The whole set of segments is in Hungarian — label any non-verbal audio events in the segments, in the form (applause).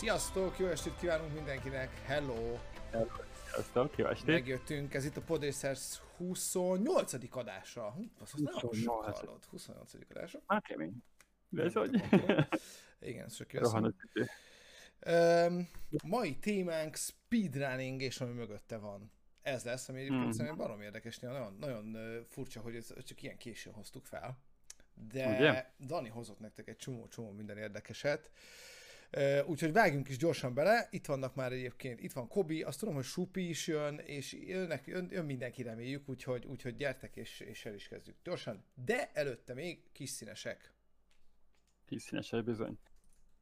Sziasztok, jó estét kívánunk mindenkinek, hello! Sziasztok, jó estét! Megjött,ünk, ez itt a Podracers 28. adása. Azt nagyon sok hallott, 28. adása. Hát kemény. De ez hogy? Igen, ez sok jó. Um, mai témánk speedrunning, és ami mögötte van. Ez lesz, ami egyébként mm. szerintem barom érdekes, nagyon, nagyon furcsa, hogy ezt csak ilyen későn hoztuk fel. De Ugye? Dani hozott nektek egy csomó-csomó minden érdekeset. Úgyhogy vágjunk is gyorsan bele, itt vannak már egyébként, itt van Kobi, azt tudom, hogy Supi is jön, és jönnek, jön, jön mindenki reméljük, úgyhogy, úgyhogy gyertek és, és el is kezdjük gyorsan. De előtte még kis színesek. Kis színesek bizony.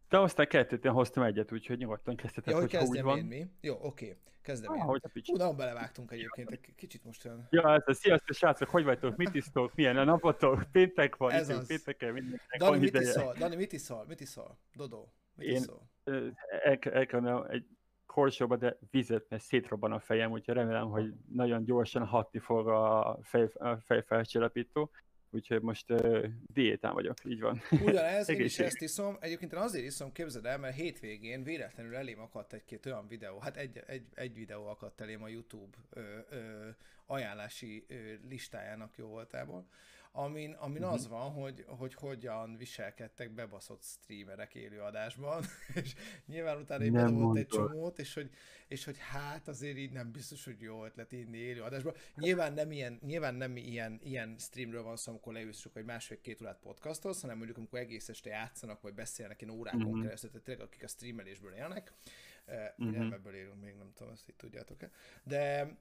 De aztán kettőt, én hoztam egyet, úgyhogy nyugodtan kezdhetek, ja, hogy kezdjem úgy van. én mi? Jó, oké, kezdem ah, én. Hogy Hú, nagyon belevágtunk egyébként, egy kicsit most olyan... Ja, ez a sziasztok srácok, hogy vagytok, mit isztok, milyen a napotok, péntek van, ez az. pénteken mindenkinek Dani, mit iszol? Dani, mit iszol? Mit iszol? Dodó, én el, el, el egy korsóba, de vizet, mert szétrobban a fejem, úgyhogy remélem, hogy nagyon gyorsan hatni fog a, fej, a fejfelcsilapító úgyhogy most uh, diétán vagyok, így van. Ugyanez, (laughs) én is ezt iszom. Egyébként én azért iszom, képzeld el, mert hétvégén véletlenül elém akadt egy-két olyan videó, hát egy, egy, egy videó akadt elém a YouTube ö, ö, ajánlási ö, listájának jó voltából, amin, amin uh-huh. az van, hogy, hogy hogyan viselkedtek bebaszott streamerek élőadásban, (laughs) és nyilván utána én bedobott egy csomót, és hogy, és hogy hát azért így nem biztos, hogy jó ötlet inni élőadásban. Nyilván nem ilyen, nyilván nem ilyen, ilyen streamről van szó, amikor leülsz csak, hogy másfél-két órát podcastolsz, hanem mondjuk amikor egész este játszanak, vagy beszélnek én órákon uh-huh. keresztül, tehát tényleg akik a streamelésből élnek, uh-huh. nem ebből élünk még, nem tudom, ezt így tudjátok-e, de,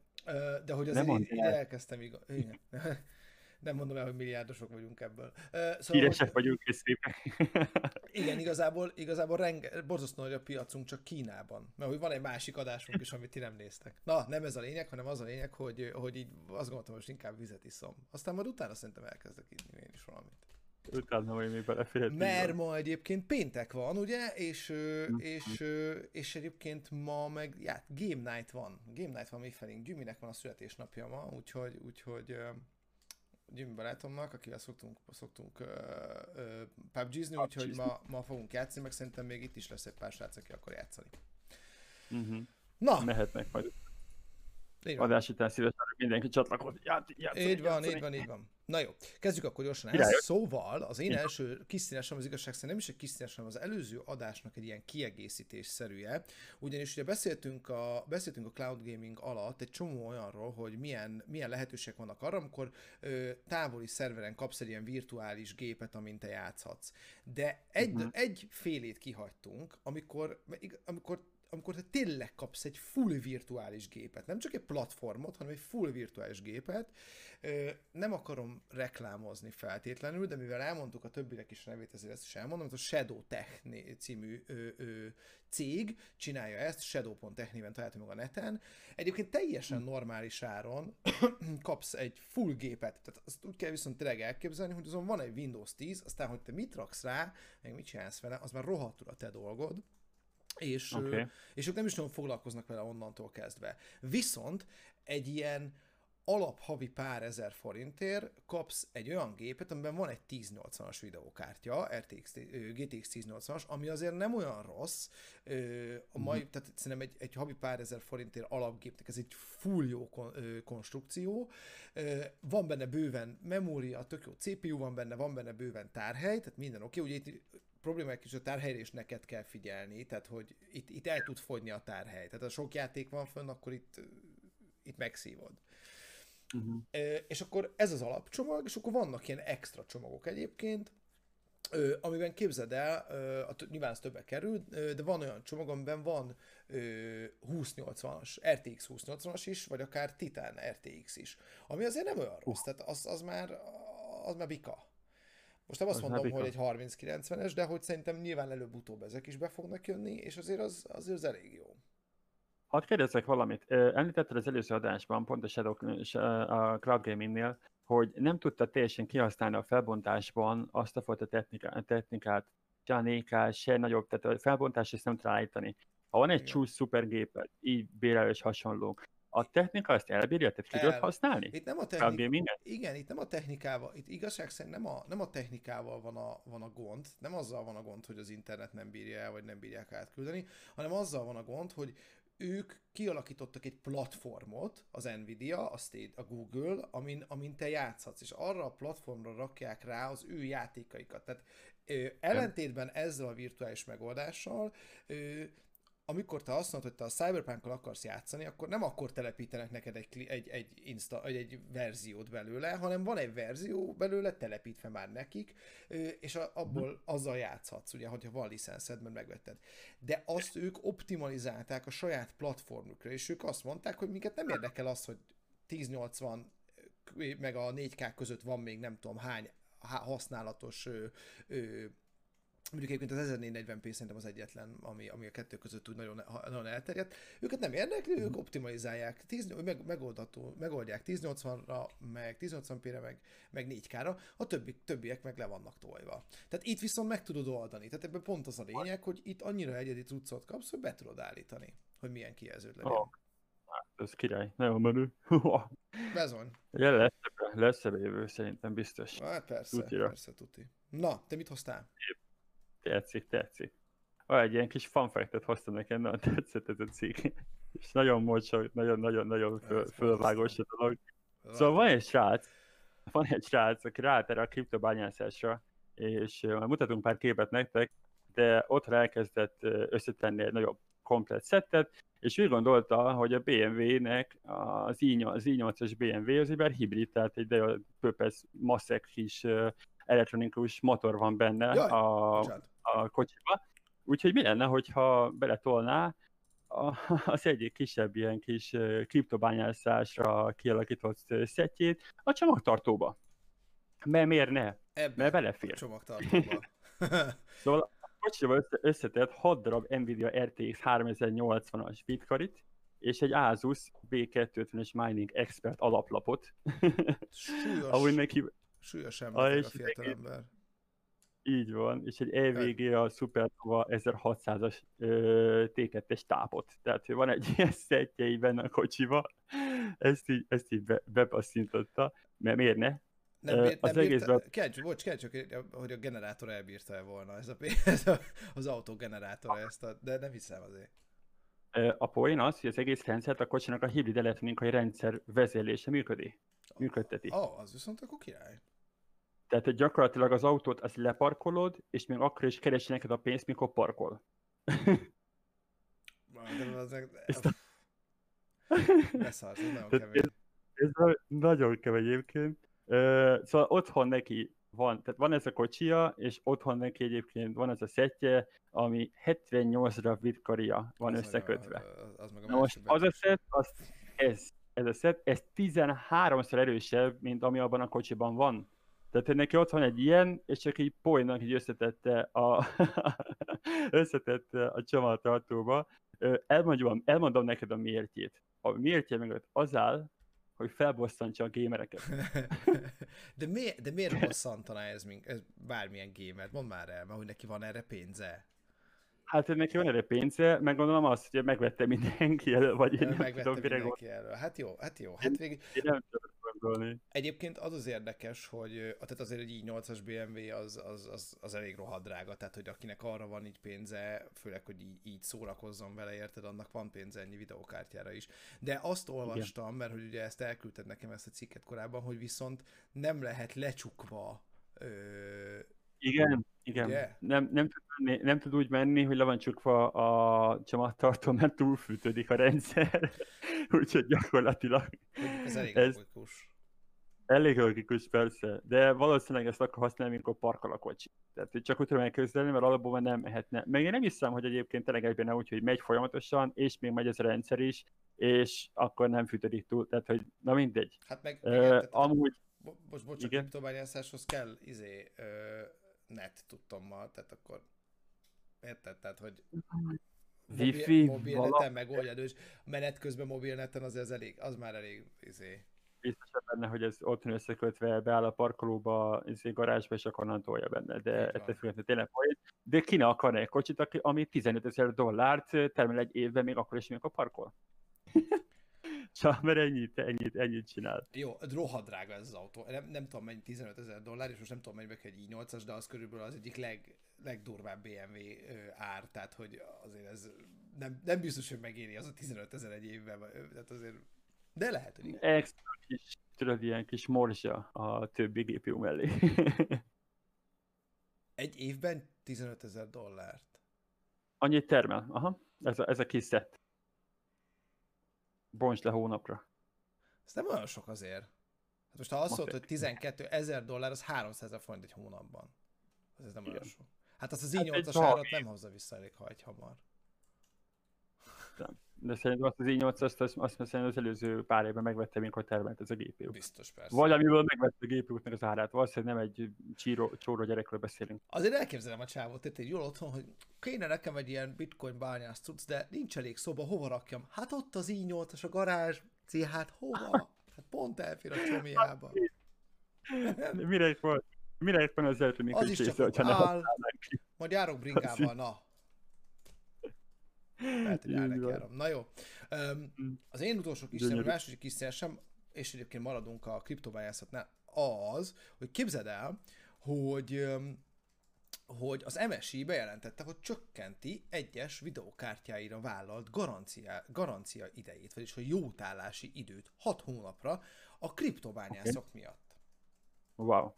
de hogy azért így, így elkezdtem igaz, igen (laughs) nem mondom el, hogy milliárdosok vagyunk ebből. Szóval, Híresek vagyunk és szépek. (laughs) igen, igazából, igazából renge, borzasztó nagy a piacunk csak Kínában. Mert hogy van egy másik adásunk is, amit ti nem néztek. Na, nem ez a lényeg, hanem az a lényeg, hogy, hogy így azt gondoltam, hogy inkább vizet iszom. Aztán majd utána szerintem elkezdek inni én is valamit. Utána majd még beleférhetünk. Mert ma egyébként péntek van, ugye? És, mm-hmm. és, és egyébként ma meg já, Game Night van. Game Night van mi felénk. Gyüminek van a születésnapja ma, úgyhogy, úgyhogy Jimmy barátomnak, akivel szoktunk, szoktunk uh, uh, PUBG-zni, úgyhogy ma, ma fogunk játszani, meg szerintem még itt is lesz egy pár srác, aki akar játszani. Uh-huh. Na! Mehetnek majd. Adás után szívesen mindenki csatlakozik. Ját, játszani, így van, játszani. így van, így van. Na jó, kezdjük akkor gyorsan el. Szóval az én első kiszínesem az igazság szerint nem is egy kiszínesem, az előző adásnak egy ilyen kiegészítés szerűje. Ugyanis ugye beszéltünk a, beszéltünk a cloud gaming alatt egy csomó olyanról, hogy milyen, milyen lehetőségek vannak arra, amikor ö, távoli szerveren kapsz egy ilyen virtuális gépet, amint te játszhatsz. De egy, uh-huh. egy félét kihagytunk, amikor, amikor amikor te tényleg kapsz egy full virtuális gépet, nem csak egy platformot, hanem egy full virtuális gépet, nem akarom reklámozni feltétlenül, de mivel elmondtuk a többinek is nevét, ezért ezt is elmondom, a Shadow Tech című ö, ö, cég csinálja ezt, Shadow.tech néven található meg a neten. Egyébként teljesen normális áron (clears throat) kapsz egy full gépet, tehát azt úgy kell viszont tényleg elképzelni, hogy azon van egy Windows 10, aztán, hogy te mit raksz rá, meg mit csinálsz vele, az már rohadtul a te dolgod, és, okay. és ők nem is nagyon foglalkoznak vele onnantól kezdve. Viszont egy ilyen alaphavi pár ezer forintért kapsz egy olyan gépet, amiben van egy 1080-as videókártya, RTX, GTX 1080-as, ami azért nem olyan rossz, a mai, mm-hmm. tehát szerintem egy, egy havi pár ezer forintért alapgépnek ez egy full jó kon, konstrukció, van benne bőven memória, tök jó CPU van benne, van benne bőven tárhely, tehát minden oké, okay. ugye itt problémák is a tárhelyre is neked kell figyelni, tehát hogy itt, itt el tud fogyni a tárhely. Tehát ha sok játék van fönn, akkor itt, itt megszívod. Uh-huh. E, és akkor ez az alapcsomag, és akkor vannak ilyen extra csomagok egyébként, Ö, amiben képzeld el, ö, a, nyilván ez többe kerül, ö, de van olyan csomag, amiben van ö, 2080-as, RTX 2080-as is, vagy akár Titan RTX is, ami azért nem olyan rossz, tehát az, az már az már bika. Most nem azt az mondom, hogy egy 30-90-es, de hogy szerintem nyilván előbb-utóbb ezek is be fognak jönni, és azért az, azért az elég jó. Hadd kérdezzek valamit. Említetted az előző adásban, pont a Shadow a Cloud Gaming-nél, hogy nem tudta teljesen kihasználni a felbontásban azt a fajta technikát, technikát se se nagyobb, tehát a felbontást ezt nem tudta állítani. Ha van egy csúcs szupergépet, így bérel és hasonló, a technika ezt elbírja, tehát ki tudod használni? Itt nem a technika, igen, itt nem a technikával, itt igazság szerint nem a, nem a technikával van a, van a gond, nem azzal van a gond, hogy az internet nem bírja el, vagy nem bírják átküldeni, hanem azzal van a gond, hogy ők kialakítottak egy platformot, az Nvidia, a, State, a Google, amin, amin te játszhatsz, és arra a platformra rakják rá az ő játékaikat. Tehát ö, ellentétben ezzel a virtuális megoldással, ö, amikor te azt mondod, hogy te a cyberpunk akarsz játszani, akkor nem akkor telepítenek neked egy, egy, egy, insta, egy, egy verziót belőle, hanem van egy verzió belőle, telepítve már nekik, és abból azzal játszhatsz, ugye, hogyha van licenszed, mert megvetted. De azt ők optimalizálták a saját platformukra, és ők azt mondták, hogy minket nem érdekel az, hogy 1080 meg a 4K között van még nem tudom hány használatos ö, ö, Mondjuk egyébként az 1440p szerintem az egyetlen, ami, ami a kettő között úgy nagyon, nagyon elterjedt. Őket nem érdekli, ők optimalizálják, 10, meg, megoldható, megoldják 1080-ra, meg 1080p-re, meg, meg 4K-ra, a többi, többiek meg le vannak tojva. Tehát itt viszont meg tudod oldani. Tehát ebben pont az a lényeg, hogy itt annyira egyedi cuccot kapsz, hogy be tudod állítani, hogy milyen kijelződ legyen. Oh. Ez király, nagyon menő. (laughs) Bezony. Ja, lesz, lesz jövő szerintem biztos. Hát persze, Tutira. persze, tuti. Na, te mit hoztál? Épp Tetszik, tetszik. Van egy ilyen kis fanfektet hoztam nekem, nagyon tetszett ez a cikk. (laughs) És nagyon mocsog, nagyon-nagyon-nagyon föl, fölvágós a dolog. Szóval van egy srác, van egy srác, aki ráállt erre a kriptobányászásra, és mutatunk pár képet nektek, de ott elkezdett összetenni egy nagyobb komplet szettet, és úgy gondolta, hogy a BMW-nek az, i8, az i8-as BMW az egy hibrid, tehát egy de pöpesz masszek kis elektronikus motor van benne Jaj, a, a kocsiba. Úgyhogy mi lenne, hogyha beletolná a, (laughs) az egyik kisebb ilyen kis kriptobányászásra kialakított szettjét a csomagtartóba. Mert miért ne? Ebben Mert belefér. A csomagtartóba. (laughs) szóval a kocsiba össze, összetett 6 darab Nvidia RTX 3080-as bitkarit, és egy Asus B250-es Mining Expert alaplapot. Súlyos. (laughs) ahogy neki... Súlyos ember a fiatalember. Így van, és egy EVG a Supernova 1600-as T2-es tápot. Tehát van egy (laughs) ilyen szettjei benne a kocsiba, ezt így, ezt így be, bepasszintotta, mert miért ne? Nem, bír, az nem egészben... Kérdj, bocs, csak, hogy a generátor elbírta -e volna, ez, a, (laughs) ez a, az autó generátora ezt a, de nem hiszem azért. A poén az, hogy az egész rendszert a kocsinak a hibrid elektronikai rendszer vezérlése működi. Működteti. Oh, az viszont akkor király. Tehát gyakorlatilag az autót azt leparkolod, és még akkor is keresi neked a pénzt, mikor parkol. (laughs) De (laughs) ez nagyon kemény. Ez, ez nagyon kemény egyébként. Szóval otthon neki van, tehát van ez a kocsia, és otthon neki egyébként van ez a szettje, ami 78 darab bitkaria van az összekötve. Meg a, az meg a most az a szett, az, ez, ez a szett, ez 13-szor erősebb, mint ami abban a kocsiban van. Tehát neki ott van egy ilyen, és csak így poénnak így összetette a, (laughs) összetette a csomagtartóba. Elmondom, elmondom neked a miértjét. A miértje meg az áll, hogy felbosszantja a gémereket. (laughs) de, mi, de miért bosszantaná ez, ez bármilyen gémert? Mondd már el, mert hogy neki van erre pénze. Hát neki van erre pénze, meg gondolom azt, hogy megvette mindenki elő, vagy én nem megvette tudom, mindenki elő. Hát jó, hát jó. Hát végig... Én nem tudom gondolni. Egyébként az az érdekes, hogy tehát azért egy i8-as BMW az, az, az, az elég rohadt drága, tehát hogy akinek arra van így pénze, főleg, hogy így, így szórakozzon vele, érted, annak van pénze ennyi videókártyára is. De azt olvastam, Igen. mert hogy ugye ezt elküldted nekem ezt a cikket korábban, hogy viszont nem lehet lecsukva ö, igen, igen. Yeah. Nem, nem, tud menni, nem tud úgy menni, hogy le van csukva a csomagtartó, mert túlfűtődik a rendszer. (laughs) Úgyhogy gyakorlatilag... Ez elég ez, logikus. Elég logikus, persze. De valószínűleg ezt akkor használni, amikor parkol a kocsi. Tehát hogy csak úgy tudom elképzelni, mert alapból már nem mehetne. Meg én nem hiszem, hogy egyébként tényleg benne úgy, hogy megy folyamatosan, és még megy ez a rendszer is, és akkor nem fűtődik túl. Tehát, hogy na mindegy. Hát meg, uh, amúgy... Most, bocs, a kriptobányászáshoz kell izé, uh, net tudtommal, tehát akkor érted, tehát hogy Wi-Fi, mobilneten megoldja, és menet közben mobilneten az, az, elég, az már elég izé. Biztos benne, hogy ez otthon összekötve beáll a parkolóba, izé, garázsba, és akkor onnan tolja benne, de ettől függetlenül tényleg folyt. De ki ne akarna egy kocsit, ami 15 ezer dollárt termel egy évben, még akkor is, amikor parkol? (laughs) Csak mert ennyit, ennyit, ennyit csinál. Jó, rohadt drága ez az autó. Nem, nem tudom mennyi, 15 ezer dollár, és most nem tudom mennyibe kell egy i8-as, de az körülbelül az egyik leg, legdurvább BMW ár, tehát hogy azért ez nem, nem biztos, hogy megéri az a 15 ezer egy évben, tehát azért, de lehet, hogy. Extra kis, tudod, ilyen kis morzsa a többi GPU mellé. (laughs) egy évben 15 ezer dollárt. Annyit termel, aha, ez a, ez a kis szett. Bonts le hónapra. Ez nem olyan sok azért. Hát most ha azt mondod, hogy 12 ezer dollár, az 300 ezer forint egy hónapban. Az ez nem Igen. olyan sok. Hát azt az i8-as hát árat nem hozza vissza elég hagy hamar. Nem. De szerintem azt az i8-ast, azt, azt, szerintem az előző pár évben megvette, mikor termelt ez a GPU. Biztos, persze. Valamiből megvette a GPU-nak az árát, valószínűleg nem egy csíró, csóró gyerekről beszélünk. Azért elképzelem a csávot, itt egy jól otthon, hogy kéne nekem egy ilyen bitcoin bányász tudsz, de nincs elég szoba, hova rakjam? Hát ott az i8-as a garázs, hát hova? Hát pont elfér a csomiába. Mire itt volt? Mire itt van az elektronikus Az is csak áll, majd járok bringával, na. Lehet, hogy áll neki Na jó. Um, az én utolsó kis szem, a második kis sem, és egyébként maradunk a kriptobájászatnál, az, hogy képzeld el, hogy hogy az MSI bejelentette, hogy csökkenti egyes videokártyáira vállalt garancia, garancia idejét, vagyis hogy jótállási időt 6 hónapra a kriptobányászok okay. miatt. Wow.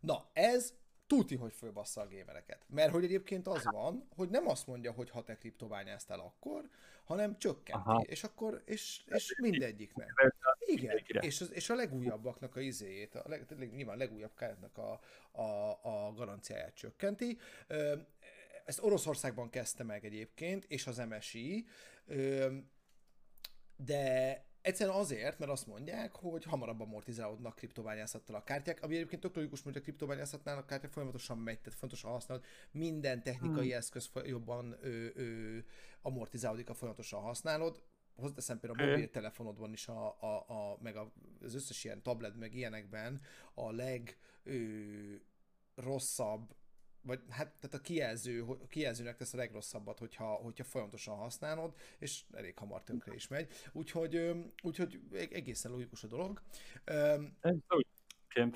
Na, ez tuti, hogy fölbassza a gémereket. Mert hogy egyébként az van, hogy nem azt mondja, hogy ha te kriptobányáztál akkor, hanem csökkenti, Aha. és akkor, és, és mindegyiknek. Igen, és, az, és a legújabbaknak a izéjét, a leg, nyilván a legújabb kártyának a, a, a garanciáját csökkenti. Ezt Oroszországban kezdte meg egyébként, és az MSI, de Egyszerűen azért, mert azt mondják, hogy hamarabb amortizálódnak kriptobányászattal a kártyák, ami egyébként tök logikus, hogy a kriptobányászatnál a kártya folyamatosan megy, tehát fontosan használod. Minden technikai hmm. eszköz jobban ö, ö, amortizálódik, a folyamatosan használod. Hozzáteszem például a mobiltelefonodban is, a, a, a, meg az összes ilyen tablet, meg ilyenekben a leg ö, rosszabb vagy hát tehát a kijelző, a kijelzőnek tesz a legrosszabbat, hogyha, hogyha folyamatosan használod, és elég hamar tönkre is megy. Úgyhogy, úgyhogy egészen logikus a dolog. Ez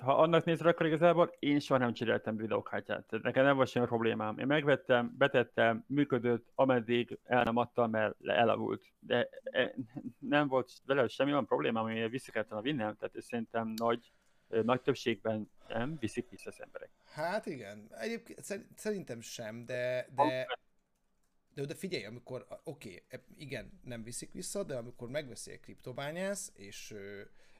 Ha annak nézve, akkor igazából én soha nem cseréltem videókártyát. Tehát nekem nem volt semmi problémám. Én megvettem, betettem, működött, ameddig el nem adtam, mert elavult. De e, nem volt vele semmi olyan problémám, ami vissza kellett volna vinnem. Tehát szerintem nagy, nagy többségben nem viszik vissza az emberek. Hát igen, egyébként szerintem sem, de, de, de, de figyelj, amikor, oké, okay, igen, nem viszik vissza, de amikor megveszi egy kriptobányász, és,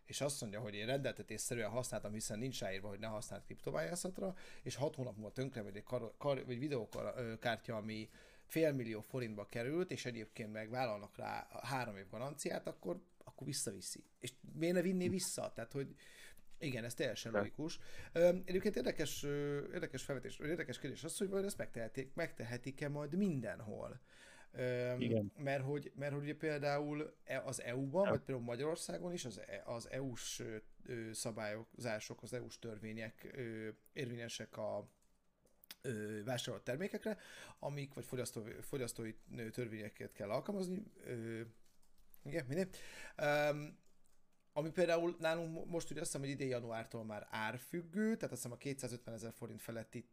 és azt mondja, hogy én rendeltetésszerűen használtam, hiszen nincs ráírva, hogy ne használt kriptobányászatra, és hat hónap múlva tönkre megy egy, kar, kar, vagy videókártya, ami félmillió forintba került, és egyébként meg vállalnak rá három év garanciát, akkor, akkor visszaviszi. És miért ne vinné vissza? Tehát, hogy igen, ez teljesen logikus. Egyébként érdekes, érdekes felvetés, érdekes kérdés az, hogy majd ezt megtehetik, megtehetik-e majd mindenhol. Igen. Mert hogy, mert hogy például e, az EU-ban, ja. vagy például Magyarországon is az, e, az EU-s szabályozások, az EU-s törvények érvényesek a vásárolt termékekre, amik, vagy fogyasztó, fogyasztói törvényeket kell alkalmazni. Igen, minden. Ami például nálunk most ugye azt hiszem, hogy idén januártól már árfüggő, tehát azt hiszem a 250 ezer forint feletti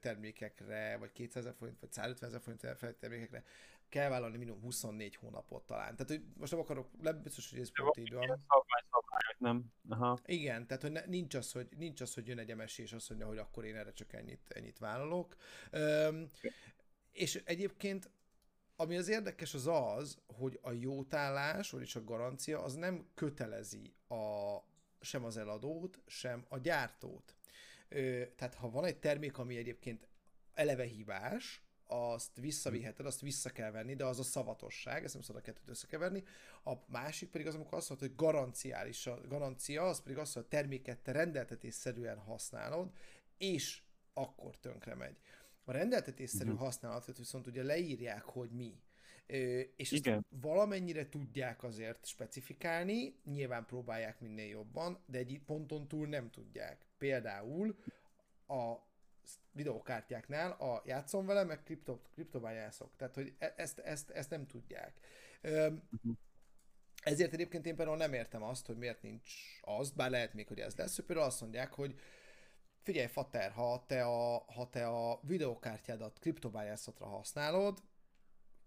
termékekre, vagy 200 ezer forint, vagy 150 ezer forint feletti termékekre kell vállalni minimum 24 hónapot talán. Tehát hogy most nem akarok, nem biztos, hogy ez pont így van. nem. Aha. Igen, tehát hogy ne, nincs, az, hogy nincs az, hogy jön egy MSC és azt mondja, hogy akkor én erre csak ennyit, ennyit vállalok. Üm, és egyébként ami az érdekes az az, hogy a jótállás, vagyis a garancia, az nem kötelezi a, sem az eladót, sem a gyártót. Ö, tehát ha van egy termék, ami egyébként eleve hibás, azt visszaviheted, azt vissza kell venni, de az a szavatosság, ezt nem szabad a kettőt összekeverni. A másik pedig az, amikor azt mondod, hogy garanciális, a garancia, az pedig azt, hogy a terméket te rendeltetésszerűen használod, és akkor tönkre megy. A rendeltetésszerű uh-huh. használatot viszont ugye leírják, hogy mi. Ö, és Igen. ezt valamennyire tudják azért specifikálni, nyilván próbálják minél jobban, de egy ponton túl nem tudják. Például a videókártyáknál a játszom vele, meg kripto, kriptobányászok. Tehát, hogy e- ezt, ezt, ezt nem tudják. Ö, uh-huh. Ezért egyébként én például nem értem azt, hogy miért nincs az, bár lehet még, hogy ez lesz, hogy például azt mondják, hogy figyelj, Fater, ha te a, ha te a videokártyádat kriptobányászatra használod,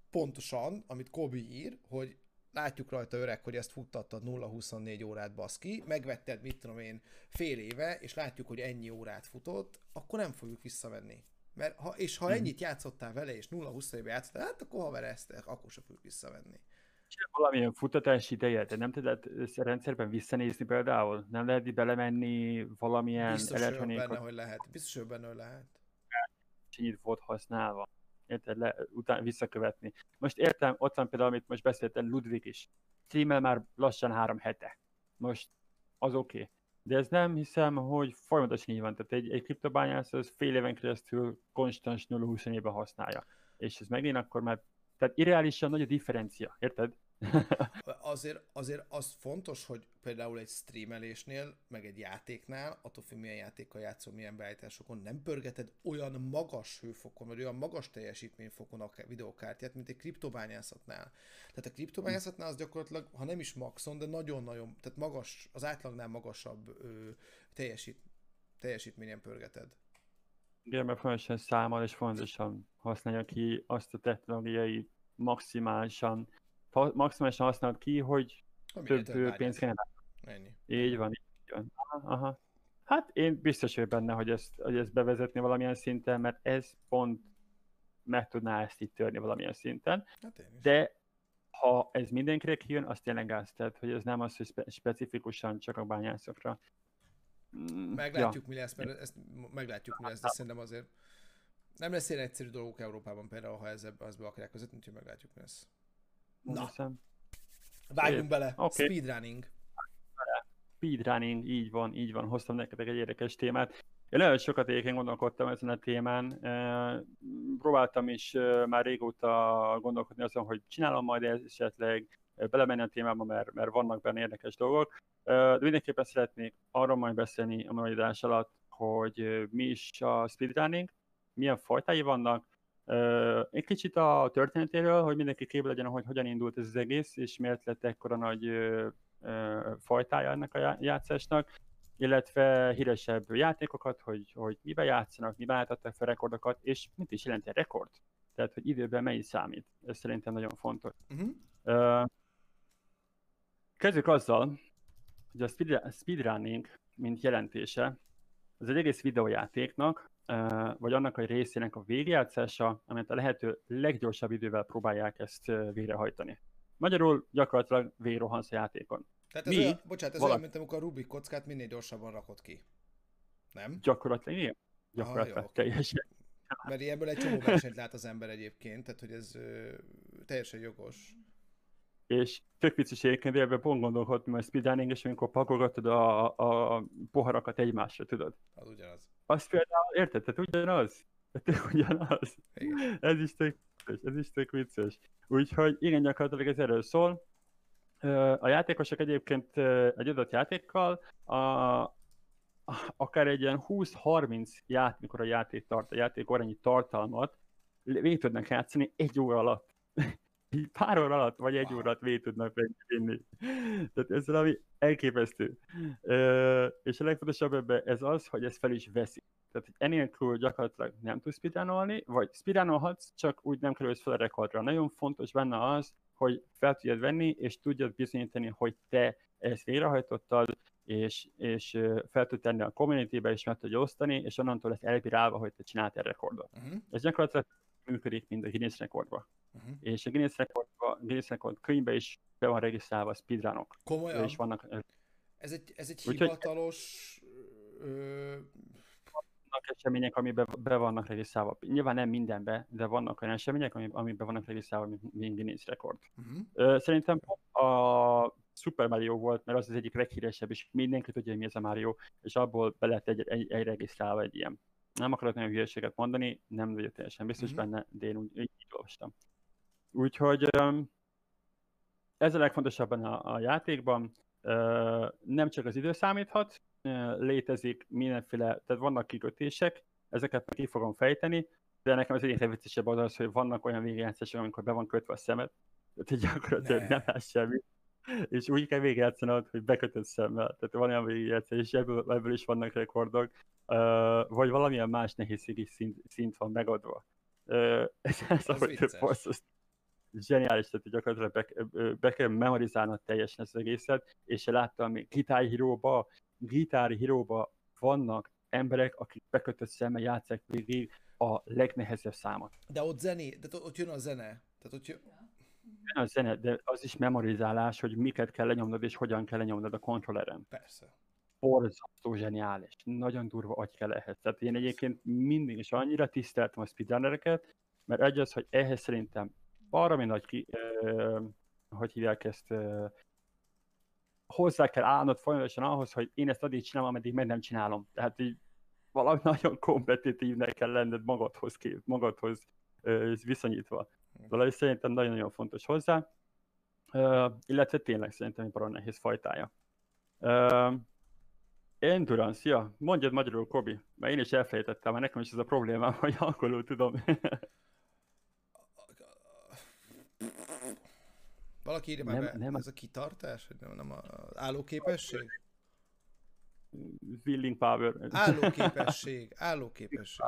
pontosan, amit Kobi ír, hogy látjuk rajta öreg, hogy ezt futtattad 0-24 órát baszki, megvetted, mit tudom én, fél éve, és látjuk, hogy ennyi órát futott, akkor nem fogjuk visszavenni. Mert ha, és ha mm. ennyit játszottál vele, és 0-24-ben játszottál, hát akkor haver ezt, akkor sem fogjuk visszavenni. Valamilyen futtatási ideje, de nem tudod rendszerben visszanézni például? Nem lehet belemenni valamilyen Biztos elektronikot? benne, hogy lehet. Biztos hogy benne, hogy lehet. Ennyit volt használva. Érted? Le, után visszakövetni. Most értem, ott van például, amit most beszéltem, Ludwig is. Címmel már lassan három hete. Most az oké. Okay. De ez nem hiszem, hogy folyamatosan így van. Tehát egy, egy kriptobányász az fél éven keresztül konstans 0-24-ben használja. És ez megint akkor már tehát irreálisan nagy a differencia, érted? (laughs) azért, azért az fontos, hogy például egy streamelésnél, meg egy játéknál, attól függ milyen játékkal játszol, milyen beállításokon, nem pörgeted olyan magas hőfokon, vagy olyan magas teljesítményfokon a videokártyát, mint egy kriptobányászatnál. Tehát a kriptobányászatnál az gyakorlatilag, ha nem is maxon, de nagyon-nagyon, tehát magas, az átlagnál magasabb ö, teljesít, teljesítményen pörgeted. Igen, mert fontosan számol és fontosan használja ki azt a technológiai maximálisan, maximálisan használod ki, hogy Ami több pénzt generál. Ennyi. Így van, így van. Aha, aha. Hát én biztos vagyok benne, hogy ezt, hogy ezt bevezetni valamilyen szinten, mert ez pont meg tudná ezt itt törni valamilyen szinten. Hát De ha ez mindenkire kijön, az tényleg az, tehát hogy ez nem az, hogy spe- specifikusan csak a bányászokra. Mm, meglátjuk, ja. mi lesz, mert ezt meglátjuk, mi lesz, de szerintem azért nem lesz ilyen egyszerű dolgok Európában például, ha ezzel az be akarják vezetni, úgyhogy meglátjuk, mi lesz. Na, vágjunk bele. Okay. Speedrunning. Speedrunning, így van, így van. Hoztam neked egy érdekes témát. Én nagyon sokat egyébként gondolkodtam ezen a témán. Próbáltam is már régóta gondolkodni azon, hogy csinálom majd esetleg, belemenni a témába, mert, mert vannak benne érdekes dolgok. De mindenképpen szeretnék arról majd beszélni a mai adás alatt, hogy mi is a speedrunning, milyen fajtái vannak, egy kicsit a történetéről, hogy mindenki képbe legyen, hogy hogyan indult ez az egész, és miért lett ekkora nagy fajtája ennek a játszásnak, illetve híresebb játékokat, hogy, hogy miben játszanak, miben álltattak fel rekordokat, és mit is jelent egy rekord. Tehát, hogy időben mennyi számít. Ez szerintem nagyon fontos. Uh-huh. Kezdjük azzal, hogy a speedrunning, mint jelentése, az egy egész videójátéknak, vagy annak a részének a végjátszása, amit a lehető leggyorsabb idővel próbálják ezt végrehajtani. Magyarul gyakorlatilag végrohansz a játékon. Tehát ez Mi, olyan, bocsánat, ez valaki... olyan, mint amikor a Rubik kockát minél gyorsabban rakod ki. Nem? Gyakorlatilag igen. Gyakorlatilag Aha, jó, teljesen. Mert ilyenből egy csomó versenyt lát az ember egyébként, tehát hogy ez ö, teljesen jogos. És tök vicces egyébként, ebben pont gondolkodtam, hogy speedrunning, és amikor pakolgatod a, a, a poharakat egymásra, tudod? Az ugyanaz. Az például, érted? Tehát ugyanaz. Tehát (laughs) ugyanaz. Igen. Ez is tök vicces, ez is tök vicces. Úgyhogy igen, gyakorlatilag ez erről szól. A játékosok egyébként egy adott játékkal a, akár egy ilyen 20-30 ját, mikor a játék tart, a játék orányi tartalmat végig tudnak játszani egy óra alatt pár óra alatt, vagy egy alatt végig tudnak vinni. Tehát ez valami elképesztő. Uh, és a legfontosabb ebben ez az, hogy ez fel is veszi. Tehát enélkül gyakorlatilag nem tudsz speedrunolni, vagy speedrunolhatsz, csak úgy nem kerülsz fel a rekordra. Nagyon fontos benne az, hogy fel tudjad venni, és tudjad bizonyítani, hogy te ezt végrehajtottad, és, és fel tud tenni a community-be, és meg tudja osztani, és onnantól lesz elbírálva, hogy te csináltál rekordot. Uh-huh. Ez gyakorlatilag működik, mint a Guinness rekordban. Uh-huh. És a Guinness Record, Guinness Record könyvbe is be van regisztrálva a speedrunok. Komolyan? És vannak, ez egy, ez egy Úgy, hivatalos... Ö... Vannak események, amiben be vannak regisztrálva. Nyilván nem mindenbe, de vannak olyan események, amiben vannak regisztrálva, mint Guinness Record. Uh-huh. Szerintem a Super Mario volt, mert az az egyik leghíresebb, és mindenki tudja, hogy mi ez a Mario, és abból be lehet egy, egy, egy regisztrálva egy ilyen. Nem akarok nagyon hülyeséget mondani, nem vagyok teljesen biztos uh-huh. benne, de én úgy így olvastam. Úgyhogy ez a legfontosabb a, a játékban. Nem csak az idő számíthat, létezik mindenféle, tehát vannak kikötések, ezeket ki fogom fejteni, de nekem az egyik legviccesebb az az, hogy vannak olyan végjátszások, amikor be van kötve a szemed, tehát gyakorlatilag ne. nem lesz semmi. És úgy kell végigjátszanod, hogy bekötött szemmel. Tehát van olyan végigjátszás, és ebből, ebből is vannak rekordok, uh, vagy valamilyen más nehézségi szint, szint van megadva. Uh, (laughs) ez, ez a boss, zseniális, tehát gyakorlatilag be, be kell memorizálnod teljesen ezt az egészet, és láttam még Guitar Hero-ba, Guitar Hero-ba vannak emberek, akik bekötött szemmel játszák végig a legnehezebb számot. De ott zené, de ott jön a zene. Tehát ott jön... Jön a zene, de az is memorizálás, hogy miket kell lenyomnod, és hogyan kell lenyomnod a kontrolleren. Persze. Borzasztó zseniális. Nagyon durva agy kell ehhez. Tehát én egyébként mindig is annyira tiszteltem a speedrunnereket, mert egy az, hogy ehhez szerintem baromi nagy ki, ö, hogy hívják ezt, ö, hozzá kell állnod folyamatosan ahhoz, hogy én ezt addig csinálom, ameddig meg nem csinálom. Tehát így valami (laughs) nagyon kompetitívnek kell lenned magadhoz, kép, magadhoz ö, viszonyítva. Valahogy szerintem nagyon-nagyon fontos hozzá, ö, illetve tényleg szerintem egy baromi nehéz fajtája. Ö, Endurance, ja, mondjad magyarul, Kobi, mert én is elfelejtettem, mert nekem is ez a problémám, (laughs) hogy angolul tudom. Valaki írja már nem, be, nem ez a kitartás, hogy nem, nem az állóképesség? Willing power. Állóképesség, állóképesség.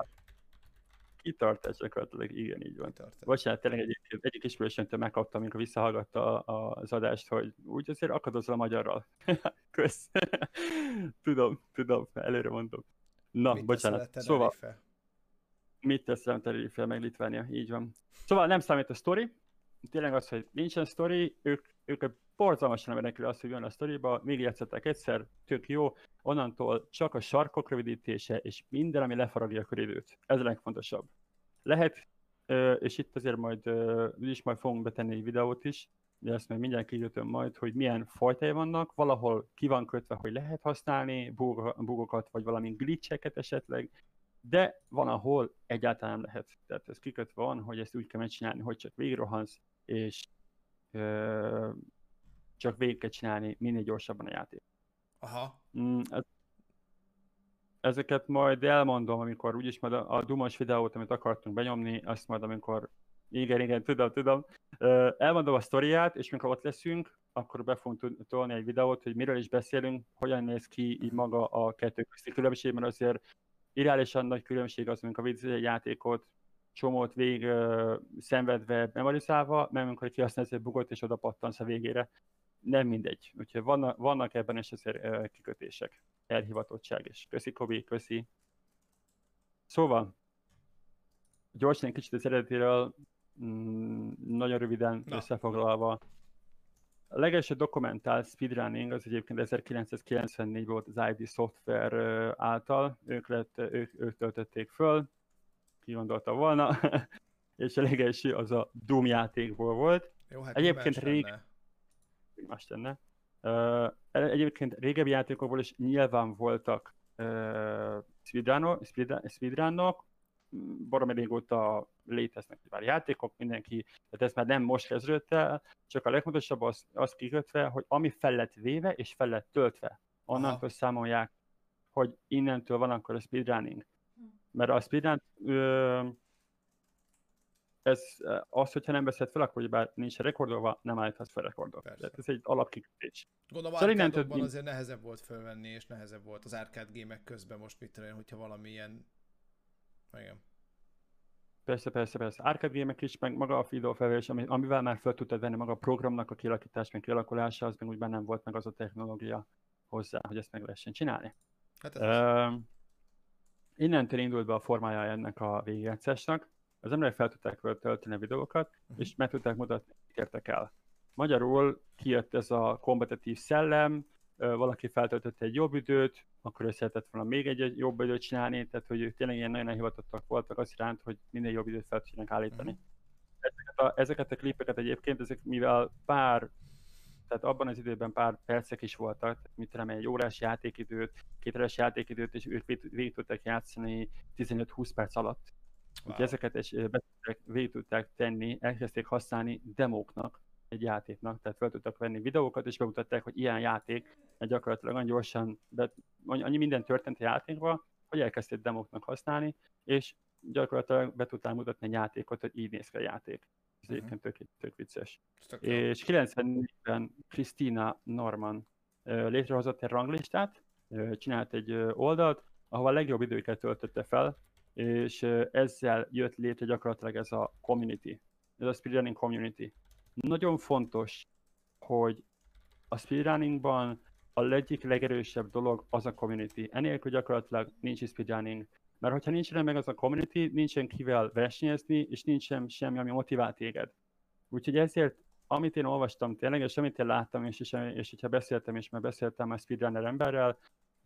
Kitartás gyakorlatilag, igen, így van. Kitartás. Bocsánat, tényleg egy, egyik ismerősömtől megkaptam, amikor visszahallgatta az adást, hogy úgy azért akadozol a magyarral. (laughs) Kösz. (laughs) tudom, tudom, előre mondom. Na, Mit bocsánat. Szóval, mit tesz Tenerife, meg Litvánia, így van. Szóval nem számít a sztori, tényleg az, hogy nincsen sztori, ők, ők borzalmasan emelnek azt, hogy jön a sztoriba, még játszották egyszer, tök jó, onnantól csak a sarkok rövidítése, és minden, ami lefaragja a köridőt. Ez a legfontosabb. Lehet, és itt azért majd, is majd fogunk betenni egy videót is, de ezt majd mindjárt kijutom majd, hogy milyen fajtai vannak, valahol ki van kötve, hogy lehet használni bugokat, vagy valami glitcheket esetleg, de van, ahol egyáltalán nem lehet. Tehát ez kikötve van, hogy ezt úgy kell megcsinálni, hogy csak végigrohansz, és ö, csak végig kell csinálni minél gyorsabban a játék. Aha. Mm, ez, ezeket majd elmondom, amikor úgyis majd a, a dumos videót, amit akartunk benyomni, azt majd amikor igen, igen, tudom, tudom. elmondom a sztoriát, és mikor ott leszünk, akkor be fogunk tolni egy videót, hogy miről is beszélünk, hogyan néz ki így maga a kettő közti különbség, mert azért irreálisan nagy különbség az, amikor egy játékot csomót vég uh, szenvedve memorizálva, mert amikor kihasználsz egy bugot és oda pattansz a végére, nem mindegy. Úgyhogy vannak, vannak ebben is azért uh, kikötések, elhivatottság is. Köszi Kobi, köszi. Szóval, gyorsan egy kicsit az eredetiről, mm, nagyon röviden Na. összefoglalva, a legelső dokumentált speedrunning az egyébként 1994 volt az ID Software által, ők, lett, ők, ők töltötték föl, ki gondolta volna, (laughs) és a legelső az a Doom játékból volt. Jó, hát egyébként rég... Más tenne. Uh, egyébként régebbi játékokból is nyilván voltak uh, speedrunok, speedrunok, baromi régóta léteznek már játékok, mindenki, tehát ez már nem most kezdődött el, csak a legfontosabb az, az kikötve, hogy ami fel lett véve és fel lett töltve, onnantól számolják, hogy innentől van akkor a speedrunning. Mert a speedrun, ö, ez az, hogyha nem veszed fel, akkor bár nincs rekordolva, nem állíthatsz fel rekordot. Tehát ez egy alapkikötés. Gondolom szóval innentől... azért nehezebb volt fölvenni, és nehezebb volt az arcade gémek közben most mit tudom, hogyha valamilyen igen. Persze, persze, persze. Arcade gémek is, meg maga a videófelvés, amivel már fel tudtad venni maga a programnak a kialakítás, meg kialakulása, az meg úgy nem volt meg az a technológia hozzá, hogy ezt meg lehessen csinálni. Hát ez uh, innentől indult be a formája ennek a végigjátszásnak. Az emberek fel tudták tölteni a videókat, uh-huh. és meg tudták mutatni, hogy értek el. Magyarul kijött ez a kompetitív szellem, valaki feltöltötte egy jobb időt, akkor ő szeretett volna még egy jobb időt csinálni, tehát hogy tényleg ilyen nagyon elhivatottak voltak az iránt, hogy minél jobb időt fel tudjanak állítani. Mm. Ezeket, a, ezeket a klipeket egyébként, ezek mivel pár, tehát abban az időben pár percek is voltak, mit tudom, egy órás játékidőt, két órás játékidőt, és ők végig tudták játszani 15-20 perc alatt. Wow. Úgyhogy ezeket is be tudták, végig tudták tenni, elkezdték használni demóknak, egy játéknak, tehát fel tudtak venni videókat, és bemutatták, hogy ilyen játék, mert gyakorlatilag nagyon gyorsan, be, annyi minden történt a játékban, hogy elkezdték demóknak használni, és gyakorlatilag be tudtál mutatni egy játékot, hogy így néz ki a játék. Ez uh-huh. egyébként tök, tök vicces. Tök és 94-ben Christina Norman létrehozott egy ranglistát, csinált egy oldalt, ahol a legjobb időket töltötte fel, és ezzel jött létre gyakorlatilag ez a community, ez a speedrunning community. Nagyon fontos, hogy a speedrunningban a egyik legerősebb dolog az a community. Enélkül gyakorlatilag nincs speedrunning. Mert hogyha nincsen meg az a community, nincsen kivel versenyezni, és nincsen semmi, ami motivál téged. Úgyhogy ezért, amit én olvastam tényleg, és amit én láttam, és, és, és hogyha beszéltem, és már beszéltem a speedrunner emberrel,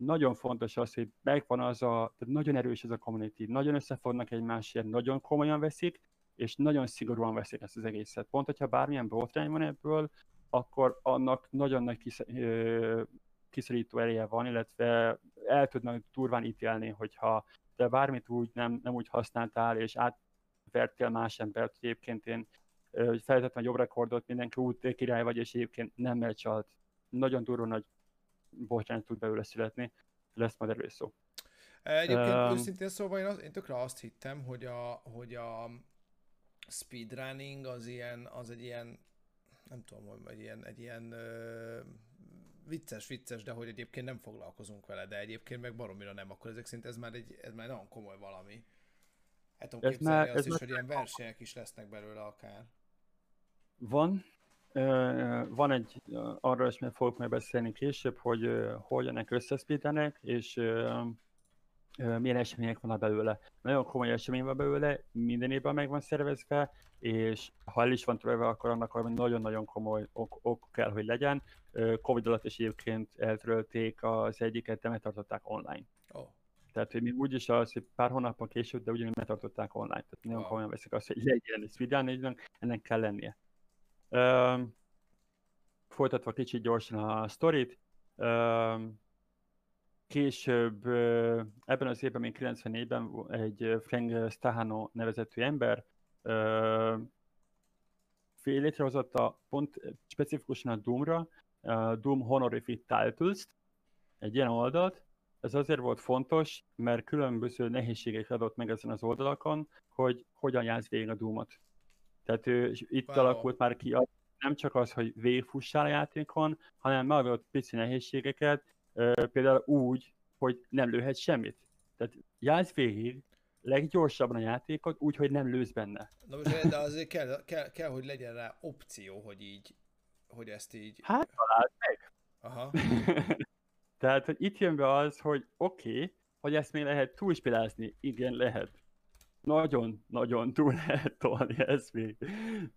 nagyon fontos az, hogy megvan az a, tehát nagyon erős ez a community, nagyon összefognak egymásért, nagyon komolyan veszik, és nagyon szigorúan veszik ezt az egészet. Pont, hogyha bármilyen botrány van ebből, akkor annak nagyon nagy kis, ö, kiszorító ereje van, illetve el tudnak durván ítélni, hogyha te bármit úgy nem, nem úgy használtál, és átvertél más embert, hogy egyébként én feltettem a jobb rekordot, mindenki úgy király vagy, és egyébként nem megcsalt. Nagyon durva nagy botrány tud belőle születni, lesz majd erről szó. Egyébként um, őszintén szóval én, az, én tökre azt hittem, hogy a, hogy a speedrunning az ilyen, az egy ilyen, nem tudom, hogy egy ilyen, egy ilyen ö, vicces, vicces, de hogy egyébként nem foglalkozunk vele, de egyébként meg baromira nem, akkor ezek szerint ez már egy, ez már nagyon komoly valami. Hát tudom ez képzelni már, azt is, hogy ilyen versenyek is lesznek belőle akár. Van, van egy, arról is meg fogok majd beszélni később, hogy hol jönnek összeszpítenek, és milyen események vannak belőle. Nagyon komoly esemény van belőle, minden évben meg van szervezve, és ha el is van törve, akkor annak valami nagyon-nagyon komoly ok, ok kell, hogy legyen. Covid alatt is egyébként eltörölték az egyiket, de megtartották online. Oh. Tehát, hogy még úgyis az, hogy pár hónappal később, de ugyanúgy megtartották online. Tehát nagyon oh. komolyan veszik azt, hogy legyen speedrun, ennek kell lennie. Folytatva kicsit gyorsan a sztorit, később ebben az évben, még 94-ben egy Frank Stahano nevezetű ember létrehozott a pont specifikusan a Doom-ra, a Doom Honorific Titles, egy ilyen oldalt. Ez azért volt fontos, mert különböző nehézségek adott meg ezen az oldalakon, hogy hogyan játsz végig a Doom-ot. Tehát ő, itt wow. alakult már ki nem csak az, hogy végigfussál a játékon, hanem megadott pici nehézségeket, például úgy, hogy nem lőhet semmit. Tehát játsz végig, leggyorsabban a játékot, úgy, hogy nem lősz benne. Na most, de azért kell, kell, kell, hogy legyen rá opció, hogy így, hogy ezt így... Hát találd meg! Aha. (laughs) Tehát, hogy itt jön be az, hogy oké, okay, hogy ezt még lehet túlspilázni. Igen, lehet. Nagyon-nagyon túl (laughs) lehet tolni ezt még.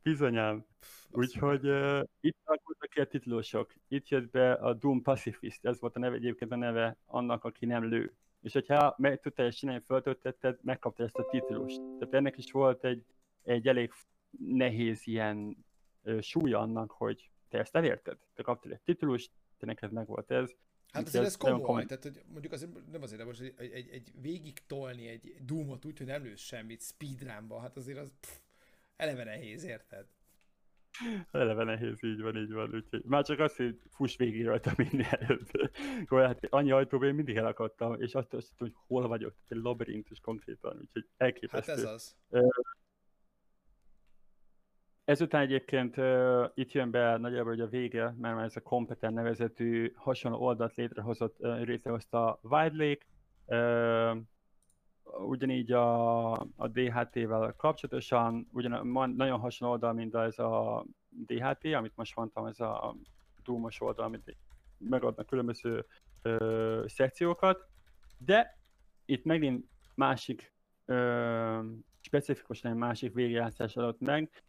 Bizonyám. Úgyhogy uh, itt alakultak ki a titulosok. Itt jött be a Doom Pacifist, ez volt a neve, egyébként a neve annak, aki nem lő. És hogyha meg tudtál ezt csinálni, föltöltötted, megkapta ezt a titulust. Tehát ennek is volt egy, egy elég nehéz ilyen uh, súlya annak, hogy te ezt elérted. Te kaptál egy titulust, te neked meg volt ez, Hát azért ez komoly, komoly, tehát hogy mondjuk azért, nem azért, de most egy, egy, egy végig tolni egy Doomot úgy, hogy nem lősz semmit speedrunba, hát azért az pff, eleve nehéz, érted? Eleve nehéz, így van, így van, úgyhogy már csak azt, hogy fuss végig rajta minél előbb. (laughs) hát annyi ajtóban én mindig elakadtam, és azt azt hogy hol vagyok, egy labirintus konkrétan, úgyhogy elképesztő. Hát ez az. Ezután egyébként uh, itt jön be nagyjából hogy a vége, mert már ez a Competent nevezetű hasonló oldalt létrehozott, uh, létrehozta Wide Lake, uh, ugyanígy a, a DHT-vel kapcsolatosan, ugyan nagyon hasonló oldal, mint ez a DHT, amit most mondtam, ez a Doomos oldal, amit megadnak különböző ö, szekciókat, de itt megint másik, ö, specifikusan egy másik végjátszás adott meg,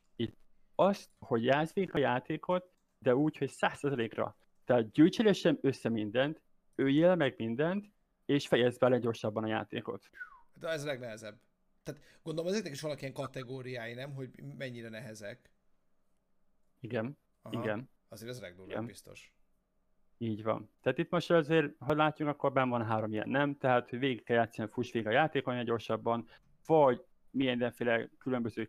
azt, hogy játsz a játékot, de úgy, hogy százszerzelékra. Tehát gyűjtsél össze mindent, üljél meg mindent, és fejezd bele gyorsabban a játékot. De ez a legnehezebb. Tehát gondolom ezeknek is vannak ilyen kategóriái, nem? Hogy mennyire nehezek. Igen, Aha. igen. Azért ez a legdurvább biztos. Így van. Tehát itt most azért, ha látjuk, akkor benn van három ilyen, nem? Tehát, hogy végig kell játszani, fuss végig a játékon gyorsabban, vagy mindenféle különböző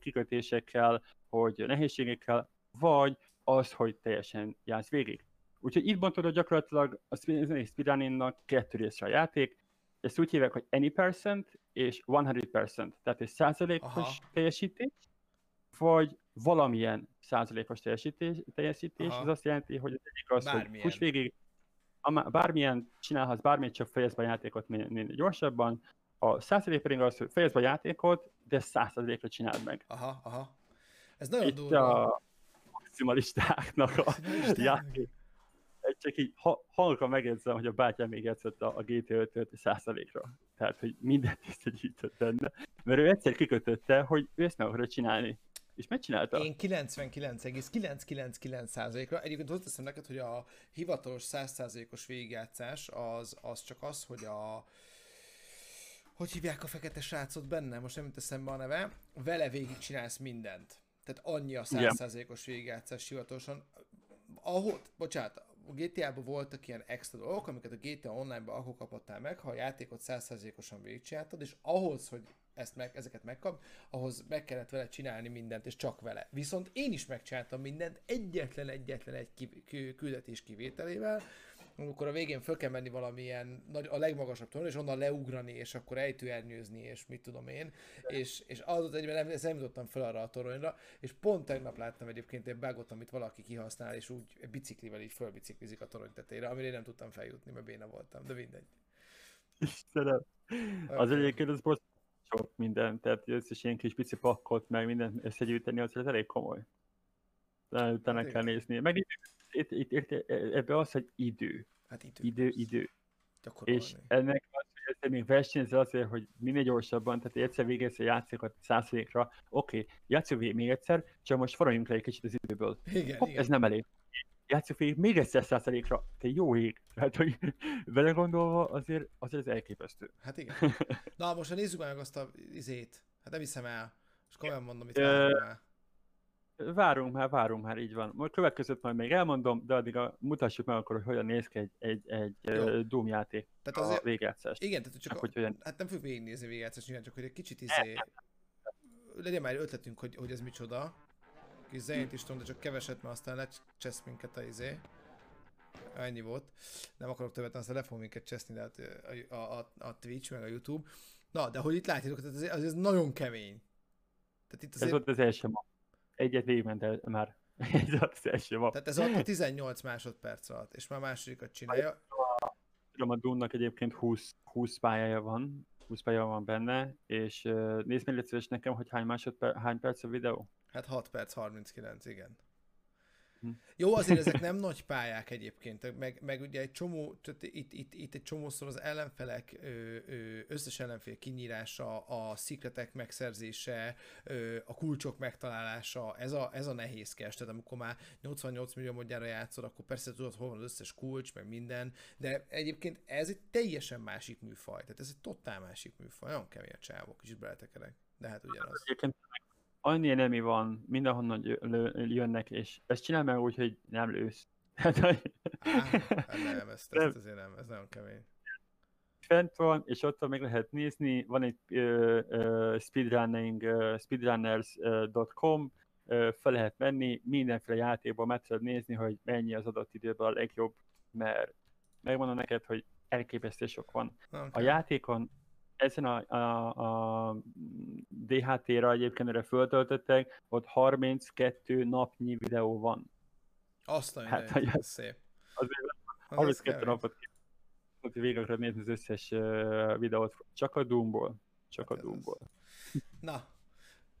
kikötésekkel, hogy nehézségekkel, vagy az, hogy teljesen játsz végig. Úgyhogy itt bontod gyakorlatilag a speedrunningnak kettő részre a játék, ezt úgy hívják, hogy any percent és 100%, tehát egy százalékos teljesítés, vagy valamilyen százalékos teljesítés, teljesítés ez azt jelenti, hogy az egyik az, Bármilyen. hogy fuss végig, bármilyen csinálhatsz, bármit, csak fejezd be a játékot minél gyorsabban. A százalék pedig az, hogy fejezd be a játékot, de százszerzékra csináld meg. Aha, aha. Ez nagyon Itt durva. a maximalistáknak a játék. Csak így ha, halka megjegyzem, hogy a bátyám még játszott a, a GTA 5-öt százalékra. Tehát, hogy mindent összegyűjtött benne. Mert ő egyszer kikötötte, hogy ő ezt meg akarja csinálni. És megcsinálta? Én 99,999%-ra. Egyébként hozzáteszem neked, hogy a hivatalos 100%-os végigjátszás az, az csak az, hogy a hogy hívják a fekete srácot benne, most nem jut eszembe a neve, vele végig csinálsz mindent. Tehát annyi a 100%-os végigjátszás hivatalosan. Ahol, bocsánat, a GTA-ban voltak ilyen extra dolgok, amiket a GTA Online-ban akkor kapottál meg, ha a játékot 100%-osan végigcsináltad, és ahhoz, hogy ezt meg, ezeket megkap, ahhoz meg kellett vele csinálni mindent, és csak vele. Viszont én is megcsináltam mindent egyetlen egyetlen egy küldetés kivételével, amikor a végén föl kell menni valamilyen nagy, a legmagasabb torony, és onnan leugrani, és akkor ejtőernyőzni, és mit tudom én, és, és az ott egyben nem, nem jutottam fel arra a toronyra, és pont tegnap láttam egyébként egy bugot, amit valaki kihasznál, és úgy biciklivel így fölbiciklizik a torony tetejére, amire én nem tudtam feljutni, mert béna voltam, de mindegy. Istenem. Az egyébként az most sok minden, tehát összes ilyen kis pici pakkot, meg minden összegyűjteni, az, az elég komoly. De utána hát kell nézni. Meg itt, itt, itt, ebbe az, hogy idő. Hát idő. Idő, idő. Gyakorolni. És ennek az, hogy ezt még versenyzel azért, hogy minél gyorsabban, tehát egyszer végezz a játékot százszerékra, oké, okay, játszunk még egyszer, csak most forradjunk le egy kicsit az időből. Igen, Hopp, igen. Ez nem elég játszok végig még egyszer százalékra, te jó ég. Hát, hogy vele gondolva azért, azért ez elképesztő. Hát igen. Na, most ha nézzük meg azt a izét. Hát nem hiszem el. És komolyan mondom, itt már. Várunk már, várunk már, így van. Majd következőt majd még elmondom, de addig a, mutassuk meg akkor, hogy hogyan néz ki egy, egy, egy Doom játék tehát azért, a végjátszás. Igen, tehát csak a, hogy hogyan... hát nem fogjuk végignézni a végjátszást, nyilván csak hogy egy kicsit izé... Legyen már ötletünk, hogy, hogy ez micsoda kis zenét is tudom, de csak keveset, mert aztán lecsesz minket a izé. Ennyi volt. Nem akarok többet, aztán le fog minket cseszni, de hát a, a, a, a Twitch, meg a YouTube. Na, de hogy itt látjátok, tehát ez, ez nagyon kemény. Tehát itt azért... Ez volt az első map. Egyet végigment el már. (laughs) ez az első map. Tehát ez alatt 18 másodperc alatt, és már másodikat csinálja. Tudom, a Dunnak egyébként 20, 20 pályája van, 20 pálya van benne, és nézd meg nekem, hogy hány másodperc, hány perc a videó. Hát 6 perc 39, igen. Hm. Jó, azért ezek nem nagy pályák egyébként, meg, meg ugye egy csomó, tehát itt, itt, itt egy csomószor az ellenfelek, összes ellenfél kinyírása, a szikletek megszerzése, a kulcsok megtalálása, ez a, ez a nehézkes, tehát amikor már 88 millió modjára játszol, akkor persze tudod, hol van az összes kulcs, meg minden, de egyébként ez egy teljesen másik műfaj, tehát ez egy totál másik műfaj, nagyon kemény a csávok, is beletekerek, de hát ugyanaz. Egyébként annyi nemi van, mindenhonnan jönnek, és ezt csinál meg úgy, hogy nem lősz. (laughs) Hát, hát nem, ezt, ezt azért nem, ez nagyon kemény. Fent van, és ott meg lehet nézni, van egy uh, uh, speedrunning, uh, speedrunners.com, uh, fel lehet menni, mindenféle játékban meg tudod nézni, hogy mennyi az adott időben a legjobb, mert megmondom neked, hogy elképesztő sok van. Okay. A játékon ezen a, a, a DHT-ra egyébként erre föltöltöttek, ott 32 napnyi videó van. Azt a hát, hogy az, szép. Azért az 32 napot hogy végig akarod nézni az összes videót, csak a Doomból. Csak hát a Doomból. Na,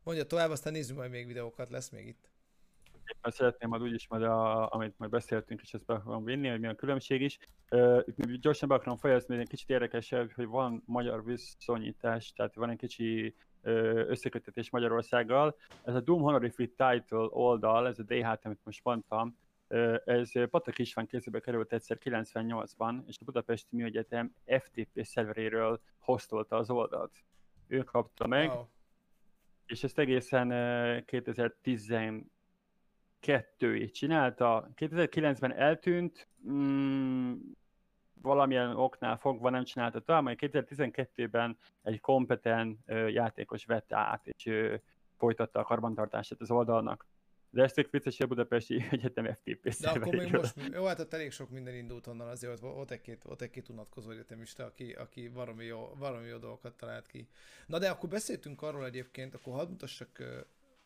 mondja tovább, aztán nézzük majd még videókat, lesz még itt éppen szeretném majd úgyis majd, a, amit majd beszéltünk, és ezt be akarom vinni, hogy mi a különbség is. Uh, gyorsan be akarom fejezni, egy kicsit érdekesebb, hogy van magyar viszonyítás, tehát van egy kicsi összekötetés Magyarországgal. Ez a Doom Honorific Title oldal, ez a DHT, amit most mondtam, ez Patak István kézébe került egyszer 98-ban, és a Budapesti Műegyetem FTP szerveréről hoztolta az oldalt. Ő kapta meg, wow. és ezt egészen 2010 kettőjét csinálta. 2009-ben eltűnt, mm, valamilyen oknál fogva nem csinálta tovább, majd 2012-ben egy kompeten ö, játékos vette át, és ö, folytatta a karbantartását az oldalnak. De ezt tök vicces, a Budapesti (laughs) Egyetem FTP De akkor még most, jó, hát ott elég sok minden indult onnan, azért ott, ott egy-két, ott egy-két unatkozó egyetemista, aki, aki valami jó, valami jó dolgokat talált ki. Na de akkor beszéltünk arról egyébként, akkor hadd mutassak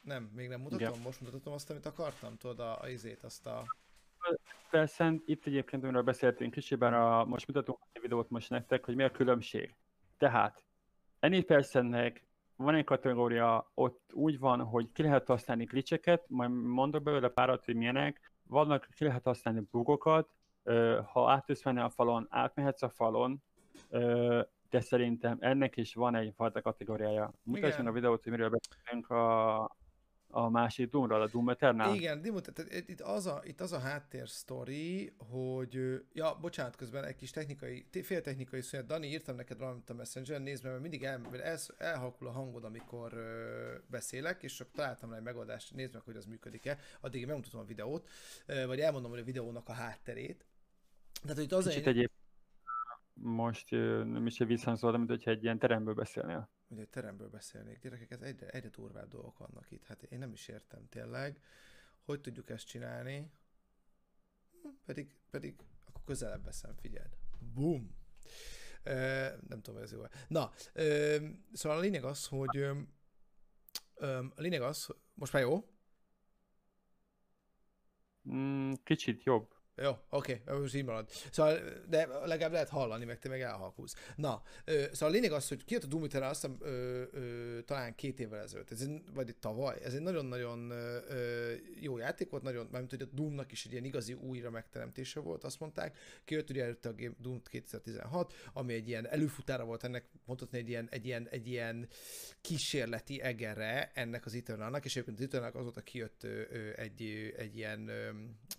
Nem, még nem mutatom, Igen. most mutatom azt, amit akartam, tudod, a, a izét, azt a... Persze, itt egyébként, amiről beszéltünk kicsiben, a, most mutatunk egy videót most nektek, hogy mi a különbség. Tehát, Anypercentnek van egy kategória, ott úgy van, hogy ki lehet használni glitcheket, majd mondok belőle párat, hogy milyenek, vannak, ki lehet használni bugokat, ha átülsz a falon, átmehetsz a falon, de szerintem ennek is van egy fajta kategóriája. Mutassunk a videót, hogy miről beszélünk a, a másik Doomról, a Doom Eternal. Igen, Dimut, tehát itt az a, itt az a háttér sztori, hogy, ja, bocsánat, közben egy kis technikai, féltechnikai szünet, Dani, írtam neked valamit a messenger nézd mert mindig el, el, elhalkul a hangod, amikor ö, beszélek, és csak találtam rá egy megoldást, nézd meg, hogy az működik-e, addig megmutatom a videót, ö, vagy elmondom, hogy a videónak a hátterét. Tehát, hogy az Kicsit egy... egyéb most nem is egy visszhangzol, mint hogyha egy ilyen teremből beszélnél. Egy teremből beszélnék. Gyerekek, ez egyre, egyre durvább dolgok vannak itt. Hát én nem is értem tényleg, hogy tudjuk ezt csinálni. Hm, pedig, pedig akkor közelebb veszem, figyeld. Boom! Nem tudom, ez jó. Na, e, szóval a lényeg az, hogy e, a lényeg az, most már jó? Mm, kicsit jobb. Jó, oké, okay, most így marad. Szóval, de legalább lehet hallani, meg te meg elhalkulsz. Na, szóval a lényeg az, hogy kijött a Doom Eternal, azt hiszem, ö, ö, talán két évvel ezelőtt, ez egy, vagy itt tavaly, ez egy nagyon-nagyon ö, jó játék volt, nagyon, mert hogy a Doomnak is egy ilyen igazi újra megteremtése volt, azt mondták. Kijött ugye előtte a Game Doom 2016, ami egy ilyen előfutára volt ennek, mondhatni egy ilyen, egy ilyen, egy ilyen kísérleti egere ennek az Eternalnak, és egyébként az Eternalnak azóta kijött ö, ö, egy, egy ilyen ö,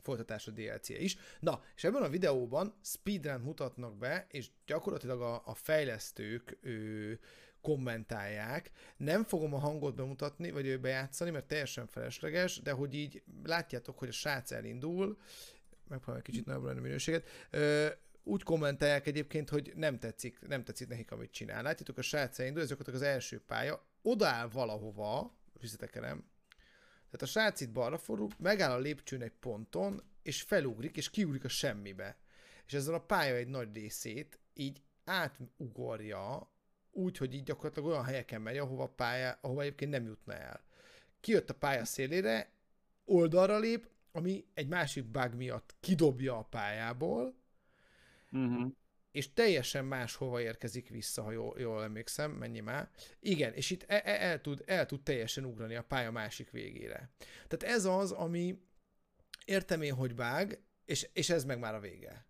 folytatás a DLC is. Na, és ebben a videóban speedrun mutatnak be, és gyakorlatilag a, a fejlesztők ő, kommentálják. Nem fogom a hangot bemutatni, vagy bejátszani, mert teljesen felesleges, de hogy így látjátok, hogy a srác elindul, megpróbálom egy kicsit nagyobb lenni minőséget, ö, úgy kommentálják egyébként, hogy nem tetszik, nem tetszik nekik, amit csinál. Látjátok, a srác elindul, ez az első pálya, odáll valahova, visszatekerem, tehát a srác itt balra fordul, megáll a lépcsőn egy ponton, és felugrik, és kiugrik a semmibe. És ezzel a pálya egy nagy részét így átugorja, úgy, hogy így gyakorlatilag olyan helyeken megy, ahova, pálya, ahova egyébként nem jutna el. Kijött a pálya szélére, oldalra lép, ami egy másik bug miatt kidobja a pályából, uh-huh. És teljesen máshova érkezik vissza, ha jól, jól emlékszem, mennyi már. Igen, és itt el, el, el, tud, el tud teljesen ugrani a pálya másik végére. Tehát ez az, ami, értem én, hogy vág, és, és ez meg már a vége.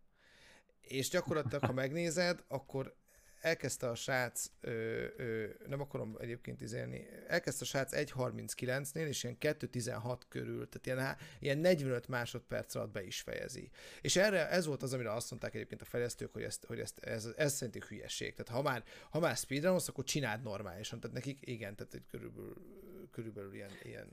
És gyakorlatilag, ha megnézed, akkor elkezdte a srác, ö, ö, nem akarom egyébként izélni, elkezdte a srác 1.39-nél, és ilyen 2.16 körül, tehát ilyen, ilyen 45 másodperc alatt be is fejezi. És erre ez volt az, amire azt mondták egyébként a fejlesztők, hogy, ezt, hogy ezt, ez, ez szerintük hülyeség. Tehát ha már, ha már speedrunolsz, akkor csináld normálisan. Tehát nekik igen, tehát egy körülbelül, körülbelül ilyen, ilyen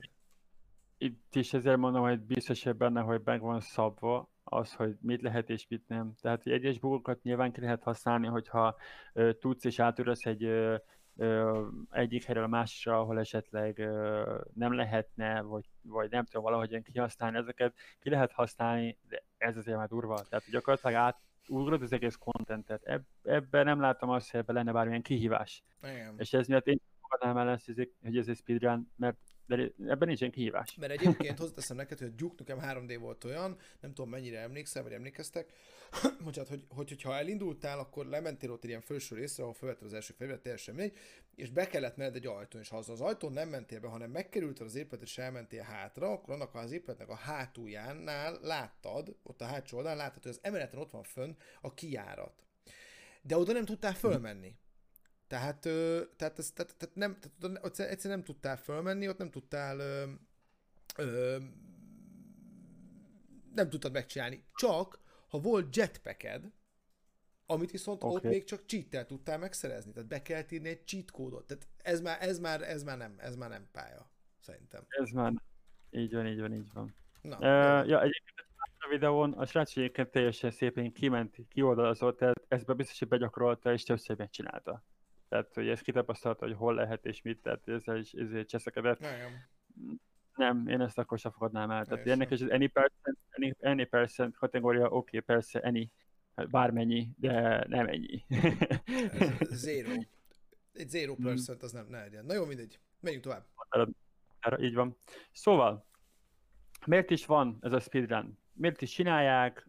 itt is ezért mondom, hogy biztos, hogy benne, hogy meg van szabva az, hogy mit lehet és mit nem. Tehát hogy egyes bugokat nyilván ki lehet használni, hogyha ö, tudsz és átülsz egy ö, ö, egyik helyről a másikra, ahol esetleg ö, nem lehetne, vagy, vagy nem tudom, valahogyan kihasználni ezeket, ki lehet használni, de ez azért már durva. Tehát gyakorlatilag át ugrod az egész kontentet. Eb, ebben nem látom azt, hogy ebben lenne bármilyen kihívás. Igen. És ez miatt én fogadnám el ezt, hogy ez egy speedrun, mert de ebben nincsen kihívás. Mert egyébként hozzáteszem neked, hogy a Duke nekem 3D volt olyan, nem tudom mennyire emlékszel, vagy emlékeztek, (clears throat) hát, hogy, hogy, hogyha elindultál, akkor lementél ott ilyen felső részre, ahol felvetted az első fegyvert, teljesen mindegy, és be kellett menned egy ajtón, és ha az, az ajtón nem mentél be, hanem megkerülted az épületet, és elmentél hátra, akkor annak az épületnek a hátuljánál láttad, ott a hátsó oldalán láttad, hogy az emeleten ott van fönn a kijárat. De oda nem tudtál fölmenni. Tehát, tehát, ez, tehát, tehát, nem, tehát ott egyszerűen nem tudtál fölmenni, ott nem tudtál ö, ö, nem tudtad megcsinálni. Csak, ha volt jetpacked, amit viszont okay. ott még csak cheat tudtál megszerezni. Tehát be kell írni egy cheat kódot. Tehát ez már, ez már, ez már nem, ez már nem pálya, szerintem. Ez már, így van, így van, így van. Na, uh, ja, egyébként a videón a srác egyébként teljesen szépen kiment, kioldalazott, tehát ezt be biztos, hogy begyakorolta, és többször megcsinálta. Tehát, hogy ezt kitapasztalta, hogy hol lehet és mit, tehát ezzel is ezért cseszekedett. Nem. Nem, én ezt akkor sem fogadnám el. Tehát ennek is az any percent, any, any percent kategória, oké, okay, persze, any, hát bármennyi, de nem ennyi. (laughs) zero. Egy zero percent az nem, ne legyen. Na jó, mindegy. Menjünk tovább. Így van. Szóval, miért is van ez a speedrun? Miért is csinálják,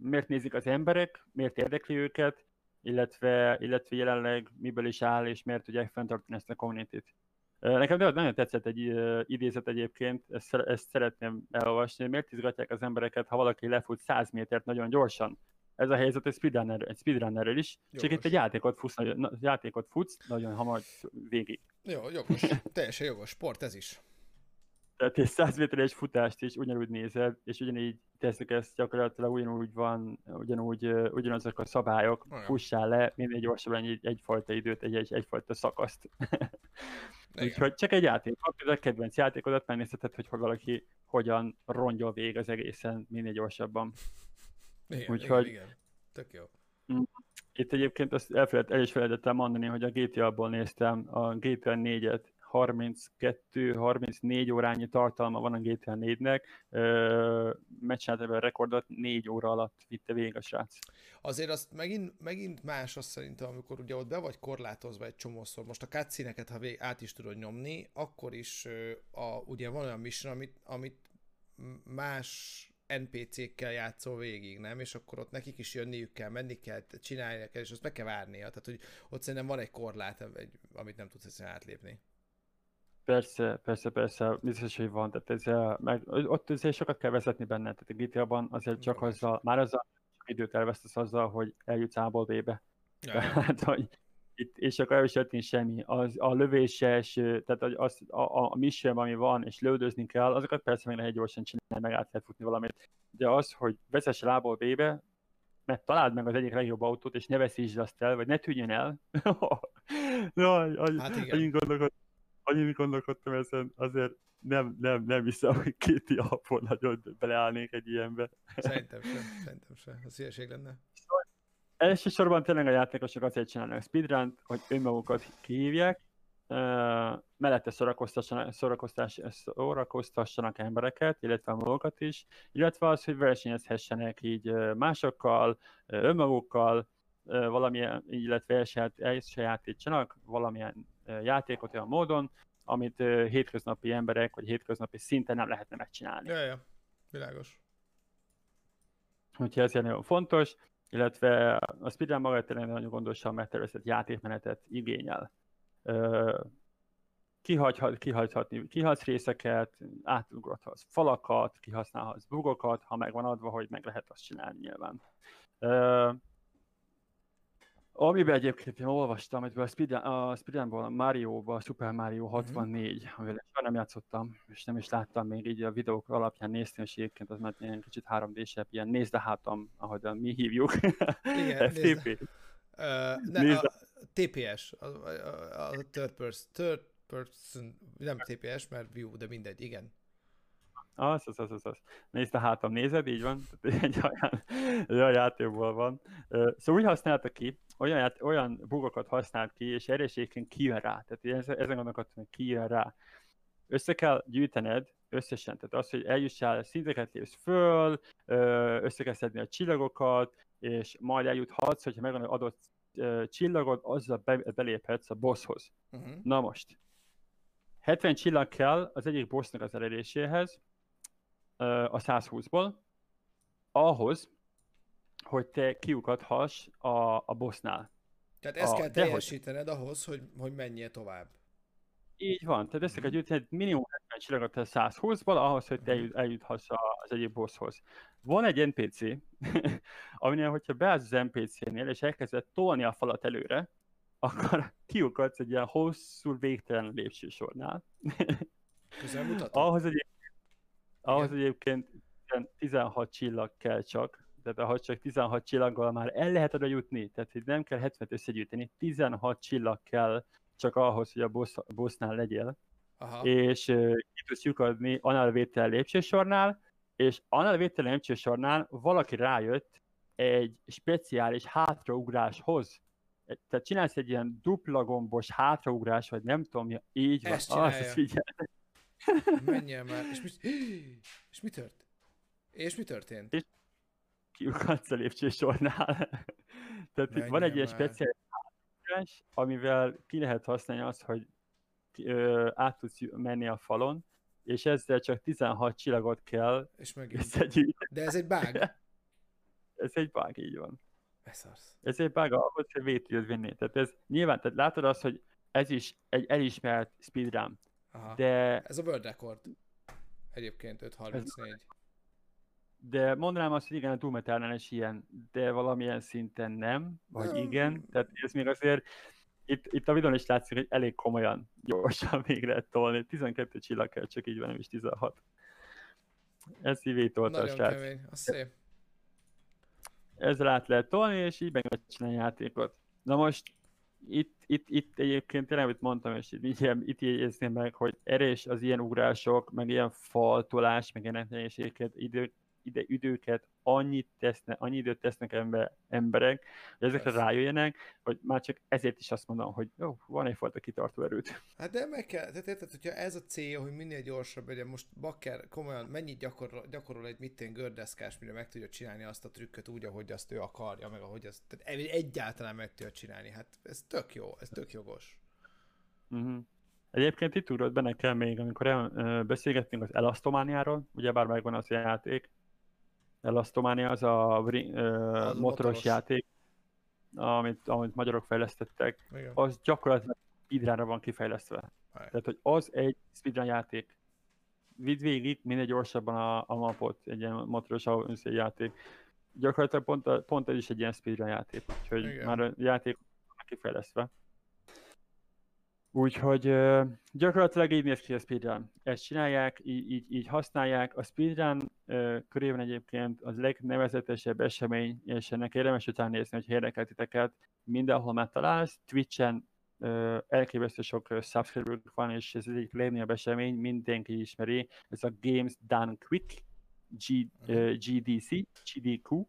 miért nézik az emberek, miért érdekli őket, illetve, illetve jelenleg miből is áll, és miért tudják fenntartani ezt a community-t. Nekem nagyon tetszett egy idézet egyébként, ezt, ezt szeretném elolvasni, miért izgatják az embereket, ha valaki lefut 100 métert nagyon gyorsan. Ez a helyzet egy speedrunner, egy speedrunnerrel is, jogos. csak itt egy játékot futsz, nagyon, játékot futsz nagyon hamar végig. Jó, jogos, teljesen jogos, sport ez is. Tehát egy 100 méteres futást is ugyanúgy nézed, és ugyanígy teszik ezt gyakorlatilag ugyanúgy van, ugyanúgy, ugyanazok a szabályok, Olyan. fussál le, minél gyorsabban egy, egyfajta időt, egy, egy, egyfajta szakaszt. Úgyhogy csak egy játék, a kedvenc játékodat megnézheted, hogy valaki hogyan rongyol végig az egészen minél gyorsabban. Igen, Úgyhogy, igen, igen. Tök jó. Mm. Itt egyébként azt elfelejt, el is felejtettem mondani, hogy a GTA-ból néztem a GTA 4-et, 32-34 órányi tartalma van a GTA 4-nek, meccsinálta a rekordot, 4 óra alatt vitte végig a srác. Azért azt megint, megint más azt szerintem, amikor ugye ott be vagy korlátozva egy csomószor, most a cutscene ha vég, át is tudod nyomni, akkor is a, ugye van olyan mission, amit, amit más NPC-kkel játszol végig, nem? És akkor ott nekik is jönniük kell, menni kell, csinálni kell, és azt meg kell várnia. Tehát, hogy ott szerintem van egy korlát, egy, amit nem tudsz egyszerűen átlépni. Persze, persze, persze, biztos, hogy van, tehát ez, meg, ott azért sokat kell vezetni benne, tehát a GTA-ban azért csak azzal, már azzal időt elvesztesz azzal, hogy eljutsz A-ból B-be. Tehát, (laughs) hogy itt, és akkor el is semmi. Az, a lövéses, tehát az, a, a, mission, ami van, és lődözni kell, azokat persze meg lehet gyorsan csinálni, meg át lehet futni valamit. De az, hogy vezess lából B-be, mert találd meg az egyik legjobb autót, és ne veszítsd azt el, vagy ne tűnjön el. (laughs) no, hát igen. Gondolkodtam, annyit gondolkodtam ezen, azért nem, nem, nem hiszem, hogy két diapon nagyon beleállnék egy ilyenbe. Szerintem sem, szerintem sem. Az hülyeség lenne. Elsősorban tényleg a játékosok azért csinálnak speedrun hogy önmagukat kihívják, uh, mellette szórakoztassanak, szórakoztassanak embereket, illetve magukat is, illetve az, hogy versenyezhessenek így másokkal, önmagukkal, valamilyen, illetve elsajátítsanak valamilyen játékot olyan módon, amit hétköznapi emberek, vagy hétköznapi szinten nem lehetne megcsinálni. Ja, ja. Világos. Úgyhogy ez nagyon fontos, illetve a speedrun maga tényleg nagyon gondosan megtervezett játékmenetet igényel. Kihagyhat, kihagyhatni, kihagysz részeket, átugrathatsz falakat, kihasználhatsz bugokat, ha megvan adva, hogy meg lehet azt csinálni nyilván. Amiben egyébként én olvastam, hogy a, Speed, a Speedrunból, a Mario-ba, Super Mario 64, uh-huh. amivel soha nem játszottam, és nem is láttam még így a videók alapján néztem, és egyébként az már ilyen kicsit 3D-sebb, ilyen nézd a hátam, ahogy a mi hívjuk. Igen, (laughs) FTP. Uh, ne, nézd a, TPS, a, a, a third, person, third person, nem TPS, mert view, de mindegy, igen. Az, az, az, az, az. Nézd a hátam, nézed, így van? (laughs) Egy olyan, egy olyan játékból van. Szóval úgy használta ki, olyan, olyan bugokat használt ki, és erősségként kijön rá. Tehát ezen gondolkodtam, hogy kijön rá. Össze kell gyűjtened összesen, tehát az, hogy eljussál, szinteket lépsz föl, össze kell szedni a csillagokat, és majd eljuthatsz, hogyha megvan az adott csillagod, azzal be, beléphetsz a bosshoz. Uh-huh. Na most, 70 csillag kell az egyik bossnak az eléréséhez, a 120-ból, ahhoz, hogy te kiukadhass a, a bossnál. Tehát ezt a, kell teljesítened hogy... ahhoz, hogy, hogy menjél tovább. Így van, tehát ezt kell gyűjteni minimum 70 csillagot a 120-ból, ahhoz, hogy te mhm. eljuthass az egyik bosshoz. Van egy NPC, (laughs) aminél, hogyha beállsz az NPC-nél, és elkezded tolni a falat előre, (laughs) akkor kiukadsz egy ilyen hosszú, végtelen lépcsősornál. ahhoz, egy, ahhoz egyébként 16 csillag kell csak, tehát ahogy csak 16 csillaggal már el lehet oda jutni, tehát hogy nem kell 70 összegyűjteni, 16 csillag kell csak ahhoz, hogy a boss, bossnál legyél. Aha. És uh, ki tudsz lyukadni annál vétel lépcsősornál, és annál vétel lépcsősornál valaki rájött egy speciális hátraugráshoz. Tehát csinálsz egy ilyen dupla gombos hátraugrás, vagy nem tudom, így van. Ezt csinálja. Az, Menjél már. És mi, (gasps) és mi történt? És mi történt? És kiukadsz a lépcsősornál. (laughs) Tehát itt van egy ilyen speciális amivel ki lehet használni azt, hogy ö, át tudsz menni a falon, és ezzel csak 16 csillagot kell és összegyűjteni. De ez egy bug. (laughs) ez egy bug, így van. Beszarsz. Ez egy bug ahhoz, hogy vét tudod vinni. Tehát ez nyilván, tehát látod azt, hogy ez is egy elismert speedrun. Aha. De... Ez a world record. Egyébként 5.34. De mondanám azt, hogy igen, a Doom Eternal is ilyen, de valamilyen szinten nem, vagy nem. igen. Tehát ez még azért itt, itt a videón is látszik, hogy elég komolyan, gyorsan (laughs) még lehet tolni. 12 csillag kell, csak így van, nem is 16. Ez így tolta a srác. kemény, az szép. Ezzel át lehet tolni, és így meg lehet csinálni játékot. Na most itt, itt, itt egyébként tényleg, amit mondtam, és itt, itt, jegyezném meg, hogy erős az ilyen ugrások, meg ilyen faltolás, meg ilyen nehézségeket, idő, ide, időket annyit tesznek, annyi időt tesznek ember, emberek, hogy ezekre Persze. rájöjjenek, hogy már csak ezért is azt mondom, hogy jó, van egyfajta kitartó erőt. Hát de meg kell, tehát érted, hogyha ez a cél, hogy minél gyorsabb legyen, most Bakker komolyan mennyit gyakorol, gyakorol egy mitén gördeszkás, mire meg tudja csinálni azt a trükköt úgy, ahogy azt ő akarja, meg ahogy azt, tehát egyáltalán meg tudja csinálni, hát ez tök jó, ez tök jogos. Uh-huh. Egyébként itt ugrott be nekem még, amikor el, beszélgettünk az Elastomaniáról, ugyebár megvan az a játék, Elastomania az a az motoros, motoros játék, amit, amit magyarok fejlesztettek, Igen. az gyakorlatilag speedrunra van kifejlesztve. Aj. Tehát, hogy az egy speedrun játék. Vidd végig minél gyorsabban a, a mapot, egy ilyen motoros játék. Gyakorlatilag pont, pont ez is egy ilyen speedrun játék, úgyhogy Igen. már a játék kifejlesztve. Úgyhogy gyakorlatilag így néz ki a speedrun. Ezt csinálják, így, így, így használják. A speedrun uh, körében egyébként az legnevezetesebb esemény, és ennek érdemes után nézni, hogy érdekel titeket. Mindenhol megtalálsz, Twitch-en elképesztő sok subscriber van, és ez egyik legnagyobb esemény, mindenki ismeri. Ez a Games Done Quick, G, uh, GDC, GDQ.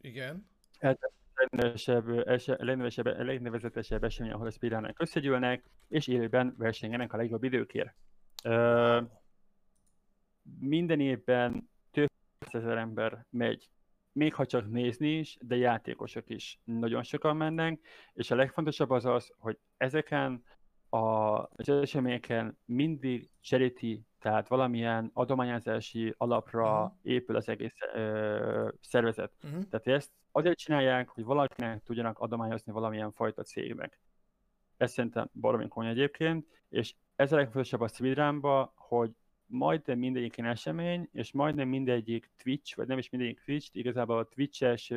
Igen. Ez legnevesebb, legnevezetesebb esemény, ahol a speedrunnerek összegyűlnek, és élőben versengenek a legjobb időkért. Uh, minden évben több ezer ember megy, még ha csak nézni is, de játékosok is nagyon sokan mennek, és a legfontosabb az az, hogy ezeken a, az eseményeken mindig charity, tehát valamilyen adományozási alapra uh-huh. épül az egész ö, szervezet. Uh-huh. Tehát ezt azért csinálják, hogy valakinek tudjanak adományozni valamilyen fajta cégnek. Ez szerintem baromi komoly egyébként, és ez a legfontosabb a speedrunba, hogy majdnem mindegyik esemény, és majdnem mindegyik Twitch, vagy nem is mindegyik Twitch, igazából a Twitch-es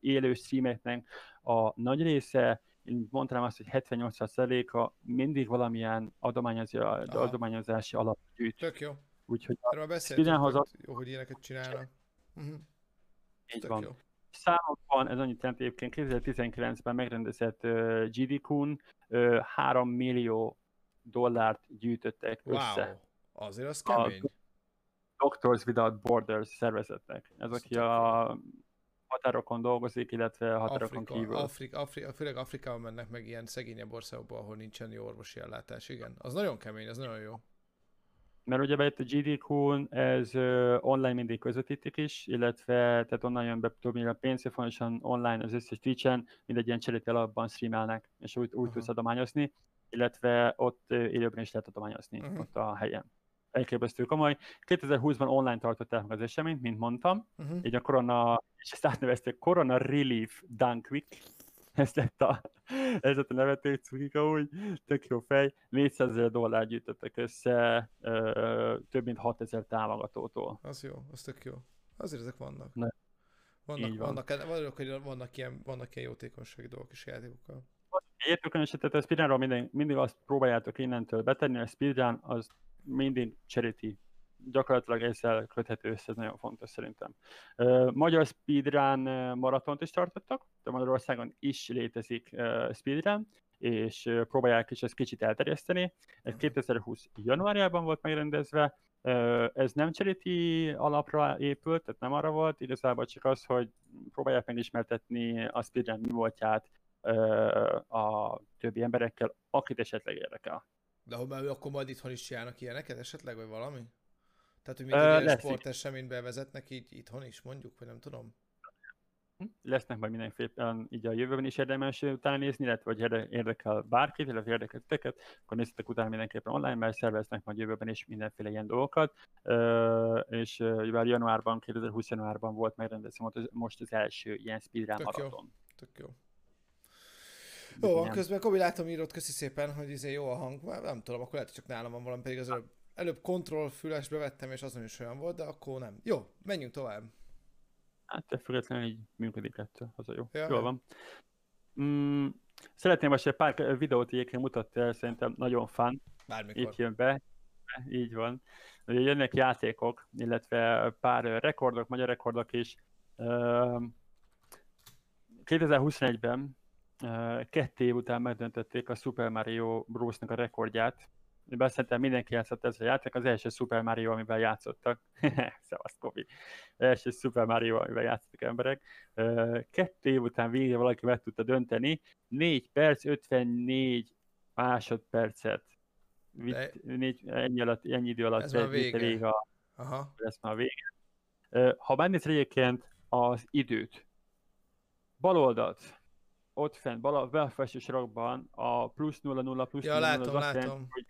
élő streameknek a nagy része, én mondanám azt, hogy 78%-a mindig valamilyen adományozási alap gyűjt. Tök jó. Úgyhogy Erről beszéltünk, hogy jó, hogy ilyeneket csinálnak. Uh-huh. Így Tök van. Jó számokban ez annyit jelent egyébként 2019-ben megrendezett uh, GDQ-n uh, 3 millió dollárt gyűjtöttek wow. össze. Azért az kemény. A Doctors Without Borders szervezetnek. Ez aki a határokon dolgozik, illetve határokon Afrika, kívül. Afrika, Afrika, főleg Afrikában mennek meg ilyen szegényebb országokba, ahol nincsen jó orvosi ellátás. Igen, az nagyon kemény, az nagyon jó mert ugye itt a GDQ-n ez online mindig közvetítik is, illetve tehát onnan jön be több millió pénz, folyamatosan online az összes Twitch-en, mindegy ilyen cseréti alapban streamelnek, és úgy, úgy tudsz adományozni, illetve ott élőben is lehet adományozni, uh-huh. ott a helyen. Elképesztő komoly. 2020-ban online tartották meg az eseményt, mint mondtam, uh-huh. így a korona, és ezt átnevezték Corona Relief Done Quick, ez lett a, ez lett a nevető cukika úgy, tök jó fej, 400 ezer dollár gyűjtöttek össze, ö, több mint 6000 támogatótól. Az jó, az tök jó. Azért ezek vannak. Ne. Vannak, van. vannak, vannak, vannak ilyen, vannak ilyen jótékonysági dolgok is játékokkal. Értőkön esetet a speedrunról mindig, mindig azt próbáljátok innentől betenni, a speedrun az mindig charity gyakorlatilag ezzel köthető össze, ez nagyon fontos szerintem. Magyar speedrun maratont is tartottak, de Magyarországon is létezik speedrun, és próbálják is ezt kicsit elterjeszteni. Ez 2020 januárjában volt megrendezve, ez nem charity alapra épült, tehát nem arra volt, igazából csak az, hogy próbálják megismertetni a speedrun mi voltját a többi emberekkel, akit esetleg érdekel. De akkor majd itthon is csinálnak ilyeneket esetleg, vagy valami? Tehát, hogy még uh, egy sporteseménybe vezetnek így itthon is, mondjuk, vagy nem tudom? lesznek majd mindenféleképpen így a jövőben is érdemes utána nézni, illetve hogy érdekel bárkit, illetve érdekel titeket, akkor nézzetek utána mindenképpen online, mert szerveznek majd jövőben is mindenféle ilyen dolgokat. Uh, és uh, januárban, 2020 januárban volt megrendezve most az első ilyen speedrun maraton. Jó. Tök jó. Jó, van, közben Kobi látom írott, köszi szépen, hogy izé jó a hang. Nem tudom, akkor lehet, hogy csak nálam van valami, pedig az előbb, előbb kontroll fülesbe vettem, és azon is olyan volt, de akkor nem. Jó, menjünk tovább. Hát te függetlenül így működik ettől, az a jó. Ja, Jól van. Mm, szeretném most egy pár videót egyébként mutatni el, szerintem nagyon fán. Bármikor. Itt jön be. Így van. Ugye jönnek játékok, illetve pár rekordok, magyar rekordok is. 2021-ben kettő év után megdöntötték a Super Mario Bros-nak a rekordját, mivel szerintem mindenki játszott ez a játék, az első Super Mario, amivel játszottak. (laughs) Szevasz, Kobi. Az első Super Mario, amivel játszottak emberek. Kettő év után végre valaki meg tudta dönteni. 4 perc, 54 másodpercet. De... négy, ennyi, alatt, ennyi idő alatt ez már vége. vége a, Aha. Ez már vége. Ha megnézed egyébként az időt, bal oldalt, ott fent, bal, belfelső sorokban a plusz 0-0, plusz ja, 0 látom, az látom. Jelent, hogy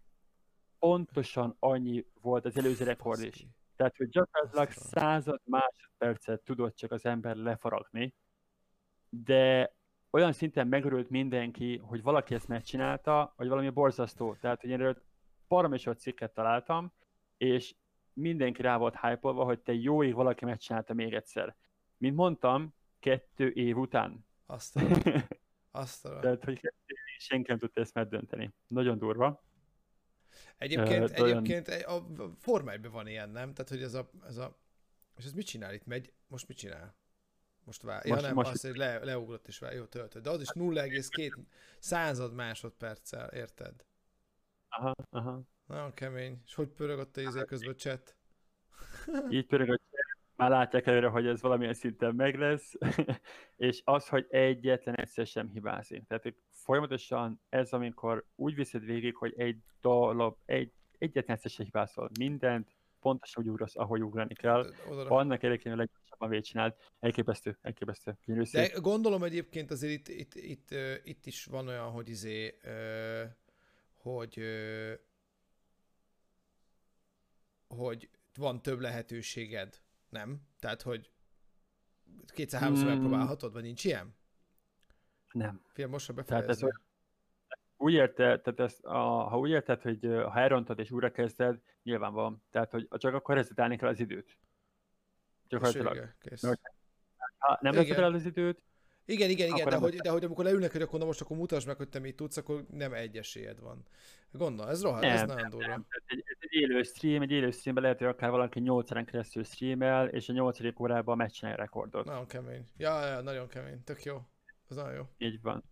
pontosan annyi volt az előző rekord is. Tehát, hogy gyakorlatilag század másodpercet tudott csak az ember lefaragni, de olyan szinten megörült mindenki, hogy valaki ezt megcsinálta, hogy valami borzasztó. Tehát, hogy én erről baromi sok cikket találtam, és mindenki rá volt hype hogy te jó ég valaki megcsinálta még egyszer. Mint mondtam, kettő év után. Azt (laughs) Azt Tehát, hogy senki nem tudta ezt megdönteni. Nagyon durva. Egyébként, uh, egyébként a Forma van ilyen, nem? Tehát, hogy ez a, ez a... És ez mit csinál itt? Megy? Most mit csinál? Most vár. Ja, nem, most azt, hogy le, leugrott és vár. Jó, töltöd. De az is 0,2 század másodperccel, érted? Aha, aha. Nagyon kemény. És hogy pörög ott a izé közben a chat? Így pörög a már látják előre, hogy ez valamilyen szinten meg lesz, (laughs) és az, hogy egyetlen egyszer sem hibázik. Tehát hogy folyamatosan ez, amikor úgy viszed végig, hogy egy dolog, egy, egyetlen egyszer sem hibázol mindent, pontosan úgy ugrasz, ahogy ugrani kell. Oda. Annak érdekében, leggyorsabban végigcsinált. Elképesztő, elképesztő. De gondolom egyébként azért itt, itt, itt, itt, itt is van olyan, hogy izé, hogy hogy van több lehetőséged nem? Tehát, hogy kétszer-háromszor hmm. megpróbálhatod, vagy nincs ilyen? Nem. Fél most befejezni. Tehát ez, úgy érted, tehát ezt, a, ha úgy érted, hogy ha elrontod és újra kezded, nyilván van. Tehát, hogy csak akkor rezetálni kell az időt. Gyakorlatilag. Ha nem rezetál az időt, igen, igen, igen, de hogy, de hogy amikor leülnek, hogy akkor na most akkor mutasd meg, hogy te mit tudsz, akkor nem egy esélyed van. Gondol, ez rohadt, ez nagyon durva. Nem. Egy, egy, élő stream, egy élő streamben lehet, hogy akár valaki 8 órán keresztül streamel, és a 8. órában meccsinálja rekordot. Nagyon kemény. Ja, ja, nagyon kemény, tök jó. Ez nagyon jó. Így van.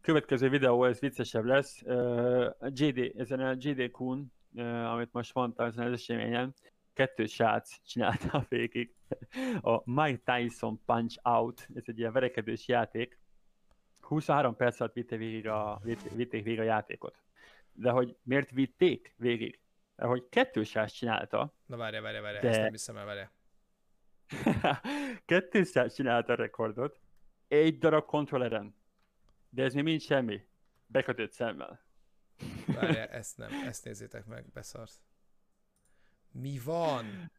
Következő videó, ez viccesebb lesz. Uh, JD, ezen a JD Kun, uh, amit most mondta ezen az eseményen, kettő srác csinálta (laughs) végig a Mike Tyson Punch Out, ez egy ilyen verekedős játék. 23 perc alatt vitték végig a, vitték végig a játékot. De hogy miért vitték végig? Mert hogy kettő srác csinálta. Na várja, várja, várja, de... ezt nem hiszem el, várja. (laughs) kettő srác csinálta a rekordot, egy darab kontrolleren. De ez még mind semmi. Bekötött szemmel. Várja, (laughs) ezt nem, ezt nézzétek meg, beszarsz. Mi van?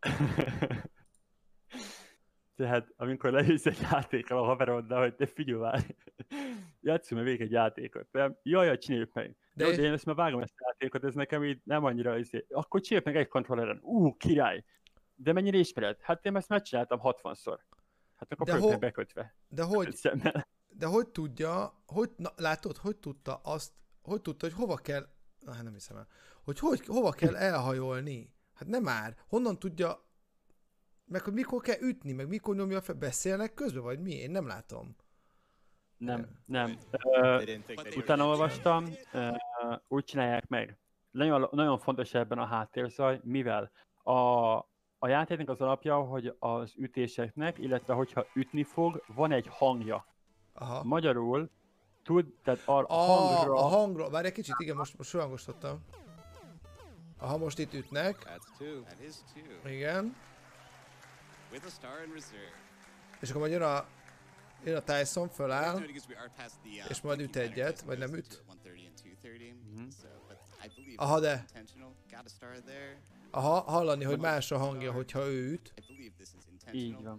(laughs) Tehát amikor leülsz egy játékkal a haveroddal, hogy te figyelj várj, (laughs) játszunk még egy játékot, nem? Jaj, jaj, csináljuk meg. De, de, én ezt már vágom ezt a játékot, ez nekem így nem annyira izé. Akkor csináljuk meg egy kontrolleren. Ú, király! De mennyire ismered? Hát én ezt megcsináltam 60-szor. Hát akkor de ho- bekötve. De hogy, de hogy tudja, hogy, na, látod, hogy tudta azt, hogy tudta, hogy hova kell, na, hát nem hiszem el, hogy, hogy hova kell elhajolni. Hát nem már. Honnan tudja, meg hogy mikor kell ütni, meg mikor nyomja fel, beszélnek közben, vagy mi? Én nem látom. Nem, nem. Uh, utána olvastam, uh, úgy csinálják meg. Nagyon, nagyon fontos ebben a háttérzaj, mivel a, a játéknak az alapja, hogy az ütéseknek, illetve hogyha ütni fog, van egy hangja. Aha. Magyarul tud, tehát a, a hangra... A hangra, várj egy kicsit, igen, most, most hangosítottam. Aha, most itt ütnek. Igen. És akkor majd jön a, jön a Tyson, föláll, és majd üt egyet, vagy nem üt. Mhm. Aha, de. Aha, hallani, hogy más a hangja, hogyha ő üt. Így van.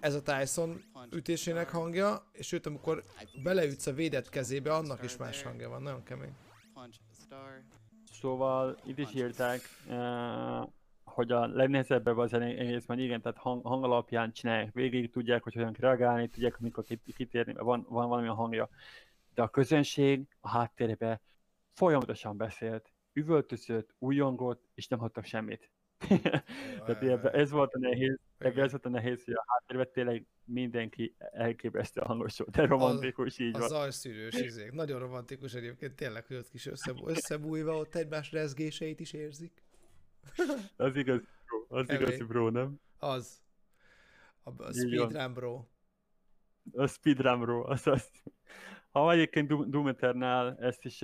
Ez a Tyson ütésének hangja, és sőt, amikor beleütsz a védett kezébe, annak is más hangja van, nagyon kemény. Szóval itt is írták, uh, hogy a legnehezebb az egészben, igen, tehát hang, hang alapján csinálják, végig tudják, hogy hogyan reagálni, tudják, mikor kitérni, van, van valami a hangja. De a közönség a háttérbe folyamatosan beszélt, üvöltözött, újongott, és nem hattak semmit. (laughs) Tehát ebben ez volt a nehéz, ebben ez volt a nehéz, hogy a háttérben tényleg mindenki elképesztő hangos volt, de romantikus, így van. Az zajszűrős izék. Nagyon romantikus egyébként, tényleg, hogy ott kis (laughs) összebújva, ott egymás rezgéseit is érzik. (laughs) az igaz, bro. Az Elég. igazi bro, nem? Az. A, a speedrun bro. A speedrun bro, az az. Ha egyébként Doom Eternal ezt is,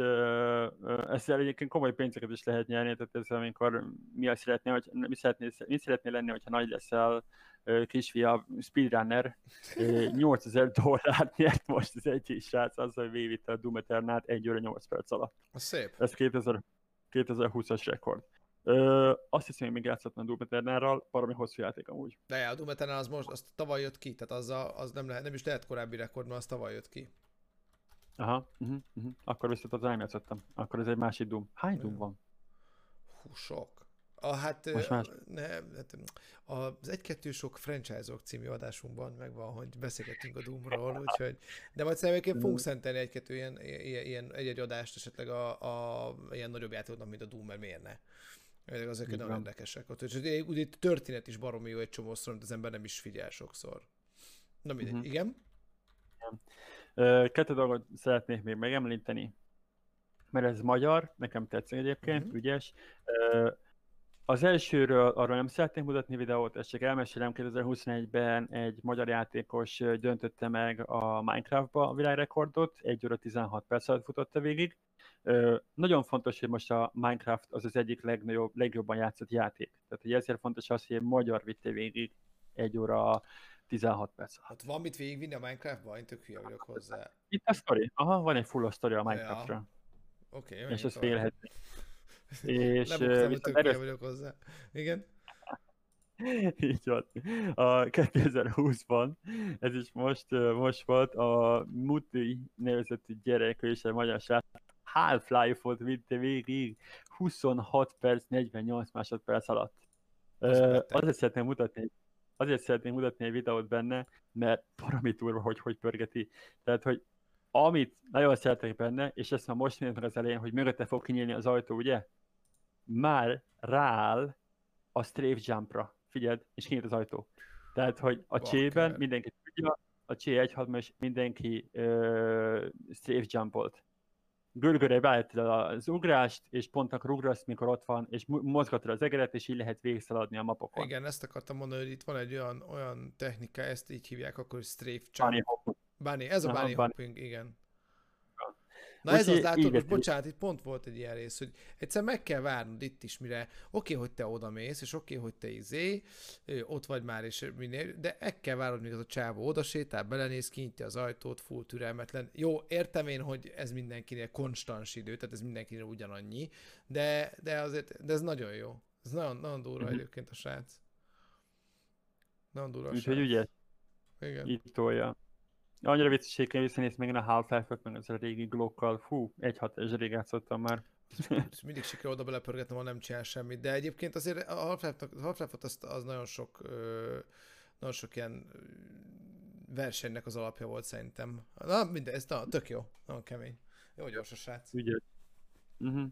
ezzel egyébként komoly pénzeket is lehet nyerni, tehát ez amikor mi azt szeretné, hogy mi szeretné, mi szeretné lenni, hogyha nagy leszel kisfia speedrunner, 8000 (laughs) dollárt nyert most az egyik srác azzal, hogy végigvitte a Doom Eternal 1 óra 8 perc alatt. A szép. Ez 2000, 2020-as rekord. Ö, azt hiszem, hogy még játszottam a Doom Eternal-ral, valami hosszú játék amúgy. De a Doom Eternal az most, az tavaly jött ki, tehát az, a, az nem, lehet, nem is lehet korábbi rekord, mert az tavaly jött ki. Aha, uh-huh, uh-huh. akkor viszont az nem játszottam. Akkor ez egy másik Doom. Hány Doom van? Hú, sok. A, hát, Most más? Ne, hát az egy-kettő sok franchise-ok című adásunkban megvan, hogy beszélgetünk a Doomról, úgyhogy, de majd szerintem fogunk szentelni egy-kettő ilyen, ilyen egy-egy adást esetleg a, a, ilyen nagyobb játékoknak, mint a Doom, mert miért ne? Ezek azok nagyon érdekesek. És ugye történet is baromi jó egy csomószor, amit az ember nem is figyel sokszor. Na mindegy, uh-huh. igen? Kettő dolgot szeretnék még megemlíteni, mert ez magyar, nekem tetszik egyébként, uh-huh. ügyes. Az elsőről arról nem szeretnék mutatni videót, ezt csak elmesélem, 2021-ben egy magyar játékos döntötte meg a Minecraftba a világrekordot, 1 óra 16 perc alatt futotta végig. Nagyon fontos, hogy most a Minecraft az az egyik legnagyobb, legjobban játszott játék. Tehát hogy ezért fontos az, hogy egy magyar vitte végig 1 óra 16 perc. Hát van mit végigvinni a Minecraftba? Én tök hülye vagyok hozzá. Itt a story. Aha, van egy full story a Minecraftra. Ja. Oké, okay, És ez félhetni. (laughs) És uh, hogy tök erős... vagyok hozzá. Igen? (laughs) Így van. A 2020-ban, ez is most, most volt, a Muti nevezetű gyerek, és a magyar srác Half-Life-ot vitte végig 26 perc, 48 másodperc alatt. Uh, azért szeretném mutatni, azért szeretném mutatni egy videót benne, mert baromi turva, hogy hogy pörgeti. Tehát, hogy amit nagyon szeretek benne, és ezt már most meg az elején, hogy mögötte fog kinyílni az ajtó, ugye? Már rááll a strafe jumpra. Figyeld, és kinyílt az ajtó. Tehát, hogy a csében mindenki tudja, a csé 1 és mindenki uh, strafe jumpolt görgöre beállítod az ugrást, és pont akkor ugrasz, mikor ott van, és mozgatod az egeret, és így lehet végigszaladni a mapokon. Igen, ezt akartam mondani, hogy itt van egy olyan, olyan technika, ezt így hívják akkor, hogy strafe jump. Bunny hopping. Bunny, ez a bunny, bunny hopping, igen. Na ez az, látod, most bocsánat, itt pont volt egy ilyen rész, hogy egyszer meg kell várnod itt is, mire oké, okay, hogy te oda mész, és oké, okay, hogy te izé, ott vagy már, és minél, de meg kell várnod, míg az a csávó oda sétál, belenéz, kinyitja az ajtót, full türelmetlen. Jó, értem én, hogy ez mindenkinél konstans idő, tehát ez mindenkinél ugyanannyi, de, de azért, de ez nagyon jó. Ez nagyon, nagyon durva mm-hmm. egyébként a srác. Nagyon durva. Úgyhogy ugye, Igen. itt tolja. Annyira vicces hogy visszanézni még a Half-Life-ot, meg az a régi glokkal. Fú, egy hat ez rég játszottam már. mindig sikerül oda belepörgetnem, ha nem csinál semmit. De egyébként azért a Half-Life-ot az, az nagyon sok nagyon sok ilyen versenynek az alapja volt szerintem. Na, minden, ez na, tök jó, nagyon kemény. Jó gyors a srác. Ugye. Uh-huh.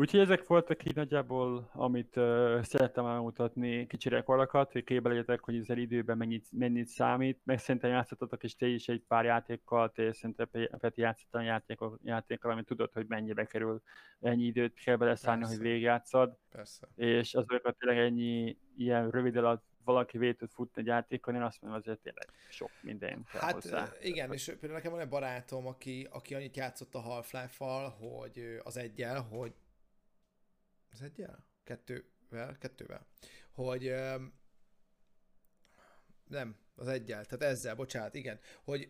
Úgyhogy ezek voltak így nagyjából, amit uh, szerettem elmutatni kicsi rekordokat, hogy képbe legyetek, hogy ezzel időben mennyit, mennyit számít, meg szerintem játszottatok is te is egy pár játékkal, te szerintem Peti játszottál játékkal, játékkal, amit tudod, hogy mennyibe kerül, ennyi időt kell beleszállni, hogy végigjátszad. Persze. És azokat tényleg ennyi ilyen rövid alatt valaki végig tud futni egy játékon, én azt mondom, azért tényleg sok minden kell Hát hozzá. igen, és például nekem van egy barátom, aki, aki annyit játszott a Half-Life-val, hogy az egyel, hogy az egyel? Kettővel? Kettővel. Hogy nem, az egyel, tehát ezzel, bocsánat, igen, hogy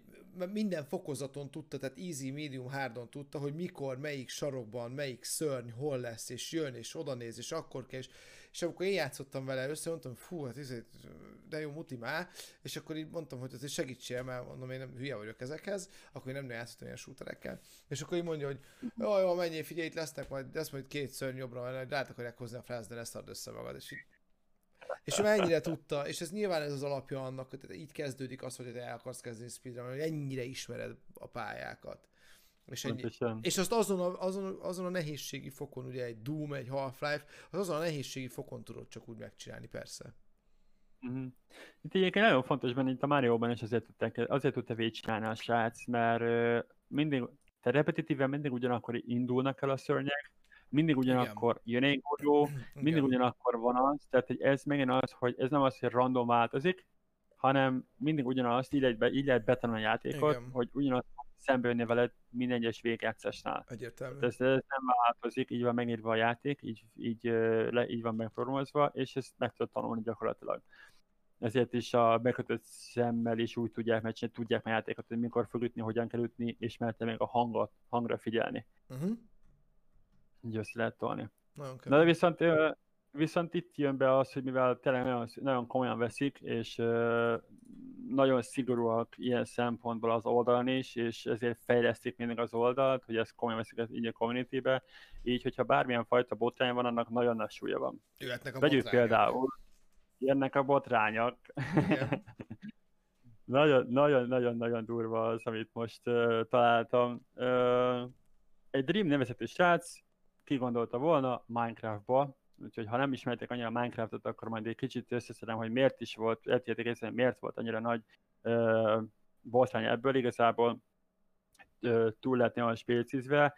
minden fokozaton tudta, tehát easy, medium, hardon tudta, hogy mikor, melyik sarokban, melyik szörny, hol lesz, és jön, és oda néz, és akkor kell, és, és amikor én játszottam vele össze, mondtam, fú, hát ez de jó muti már, és akkor így mondtam, hogy azért segítsél, mert mondom, én nem hülye vagyok ezekhez, akkor én nem játszottam ilyen shooterekkel, és akkor így mondja, hogy jó, jó, menjél, figyelj, itt lesznek majd, lesz majd két szörny jobbra, mert rá akarják hozni a frász, de ne szard össze magad, és így és ő mennyire tudta, és ez nyilván ez az alapja annak, hogy így kezdődik az, hogy te el akarsz kezdeni speedrun, hogy ennyire ismered a pályákat. És, ennyi, és azt azon a, azon, azon a nehézségi fokon, ugye egy Doom, egy Half-Life, az azon a nehézségi fokon tudod csak úgy megcsinálni, persze. Uh-huh. Itt egyébként nagyon fontos benne, itt a Mario-ban is azért, tudták, azért tudta végigcsinálni a srác, mert mindig, tehát repetitíven mindig ugyanakkor indulnak el a szörnyek, mindig ugyanakkor Igen. jön egy golyó, mindig ugyanakkor van az, tehát hogy ez megint az, hogy ez nem az, hogy random változik, hanem mindig ugyanaz, így lehet, be, így lehet betanulni a játékot, Igen. hogy ugyanaz szembe jönni veled minden egyes végjátszásnál. Egyértelmű. Ez, ez nem változik, így van megírva a játék, így, így, le, így van megprogramozva, és ezt meg tudod tanulni gyakorlatilag. Ezért is a bekötött szemmel is úgy tudják megcsinálni, tudják a játékot, hogy mikor fog ütni, hogyan kell ütni, és mert még a hangot, hangra figyelni. Uh-huh így össze lehet tolni. Na de viszont, viszont itt jön be az, hogy mivel tényleg nagyon, nagyon komolyan veszik, és nagyon szigorúak ilyen szempontból az oldalon is, és ezért fejlesztik mindig az oldalt, hogy ezt komolyan veszik így a community-be, így hogyha bármilyen fajta botrány van, annak nagyon nagy súlya van. Jöhetnek a Vegyük például, jönnek a botrányok. (laughs) nagyon, nagyon, nagyon, nagyon durva az, amit most uh, találtam. Uh, egy Dream nevezetű srác kigondolta volna Minecraftba, úgyhogy ha nem ismertek annyira Minecraftot, akkor majd egy kicsit összeszedem, hogy miért is volt, értétek észre, miért volt annyira nagy uh, botrány ebből igazából uh, túl lehetni a spécizve.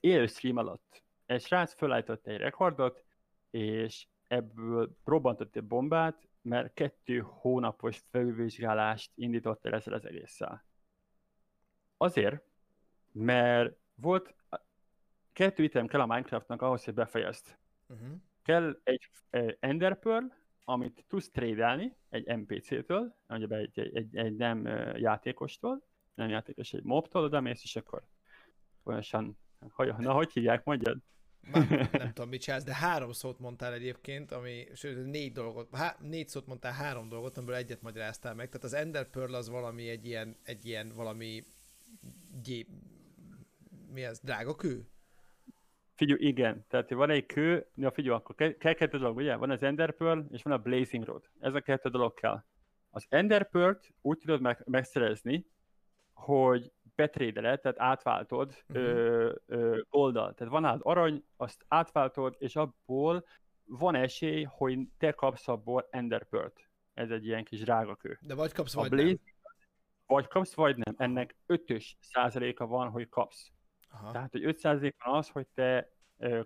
Élő stream alatt egy srác felállított egy rekordot, és ebből robbantott egy bombát, mert kettő hónapos felvizsgálást indított el ezzel az egésszel. Azért, mert volt kettő item kell a Minecraftnak ahhoz, hogy befejezt. Uh-huh. Kell egy, Ender Pearl, amit tudsz trédelni egy NPC-től, egy, egy, egy, egy nem játékostól, nem játékos, egy mobtól, oda mész, és akkor hogy, na hogy hívják, mondjad? Már nem tudom, mit csinálsz, de három szót mondtál egyébként, ami, sőt, négy dolgot, há, négy szót mondtál, három dolgot, amiből egyet magyaráztál meg. Tehát az Ender Pearl az valami egy ilyen, egy ilyen valami gyé, mi ez, drága kő? Figyelj, igen. Tehát van egy kő, ja figyelj, akkor kell, kell kettő dolog, ugye? Van az Ender Pearl, és van a Blazing Road. Ez a kettő dolog kell. Az Ender Pearl-t úgy tudod meg, megszerezni, hogy betrédeled, tehát átváltod uh-huh. ö, ö, oldal. Tehát van át arany, azt átváltod, és abból van esély, hogy te kapsz abból Ender Pearl-t. Ez egy ilyen kis drága kő. De vagy kapsz, a vagy Blaze, nem. Vagy kapsz, vagy nem. Ennek ötös százaléka van, hogy kapsz. Aha. Tehát, hogy 5% van az, hogy te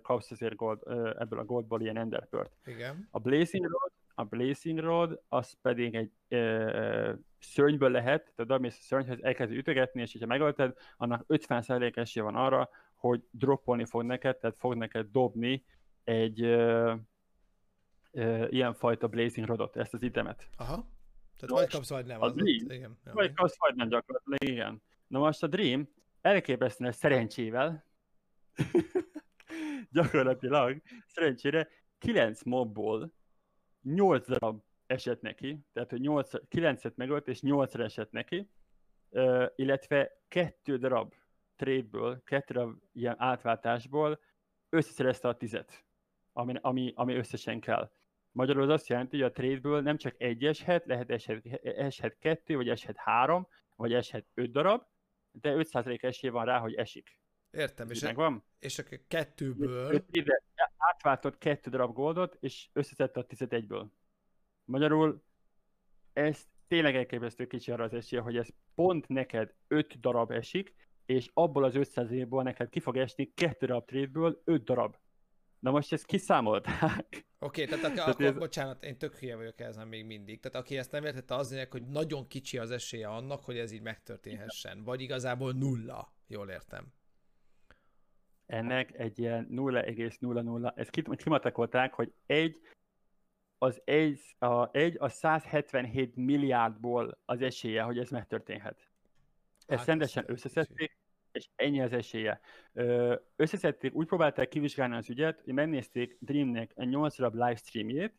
kapsz azért gold, uh, ebből a goldból ilyen enderpört. Igen. A Blazing Rod, a Blazing Rod, az pedig egy uh, szörnyből lehet, tehát odamész a szörnyhez, elkezd ütögetni, és ha megölted, annak 50% esélye van arra, hogy droppolni fog neked, tehát fog neked dobni egy uh, uh, ilyen fajta Blazing Rodot, ezt az itemet. Aha. Tehát vagy kapsz, vagy nem. Az, az igen. Vagy kapsz, vagy nem gyakorlatilag, igen. Na most a Dream, elképesztően szerencsével, (laughs) gyakorlatilag, szerencsére 9 mobból 8 darab esett neki, tehát hogy 8, 9-et megölt, és 8 esett neki, illetve 2 darab trade-ből, 2 darab ilyen átváltásból összeszerezte a tizet, ami, ami, ami összesen kell. Magyarul az azt jelenti, hogy a trade-ből nem csak egy eshet, lehet eshet, eshet kettő, vagy eshet három, vagy eshet öt darab, de 5% esély van rá, hogy esik. Értem, és, megvan? és a kettőből... Ide átváltott kettő darab goldot, és összeszedte a 11-ből. Magyarul ez tényleg elképesztő kicsi arra az esélye, hogy ez pont neked 5 darab esik, és abból az 500-ból neked ki fog esni 2 darab trade-ből 5 darab. Na most ezt kiszámolták. Oké, okay, tehát, tehát akkor, ez... bocsánat, én tök hülye vagyok ezen még mindig. Tehát aki ezt nem értette, az lényeg, hogy nagyon kicsi az esélye annak, hogy ez így megtörténhessen. Vagy igazából nulla, jól értem. Ennek egy ilyen 0,00, ezt kimatekolták, hogy egy az egy a, egy a 177 milliárdból az esélye, hogy ez megtörténhet. Ezt hát rendesen összeszedték, és ennyi az esélye. Összeszedték, úgy próbálták kivizsgálni az ügyet, hogy megnézték Dreamnek a 8 darab livestreamjét,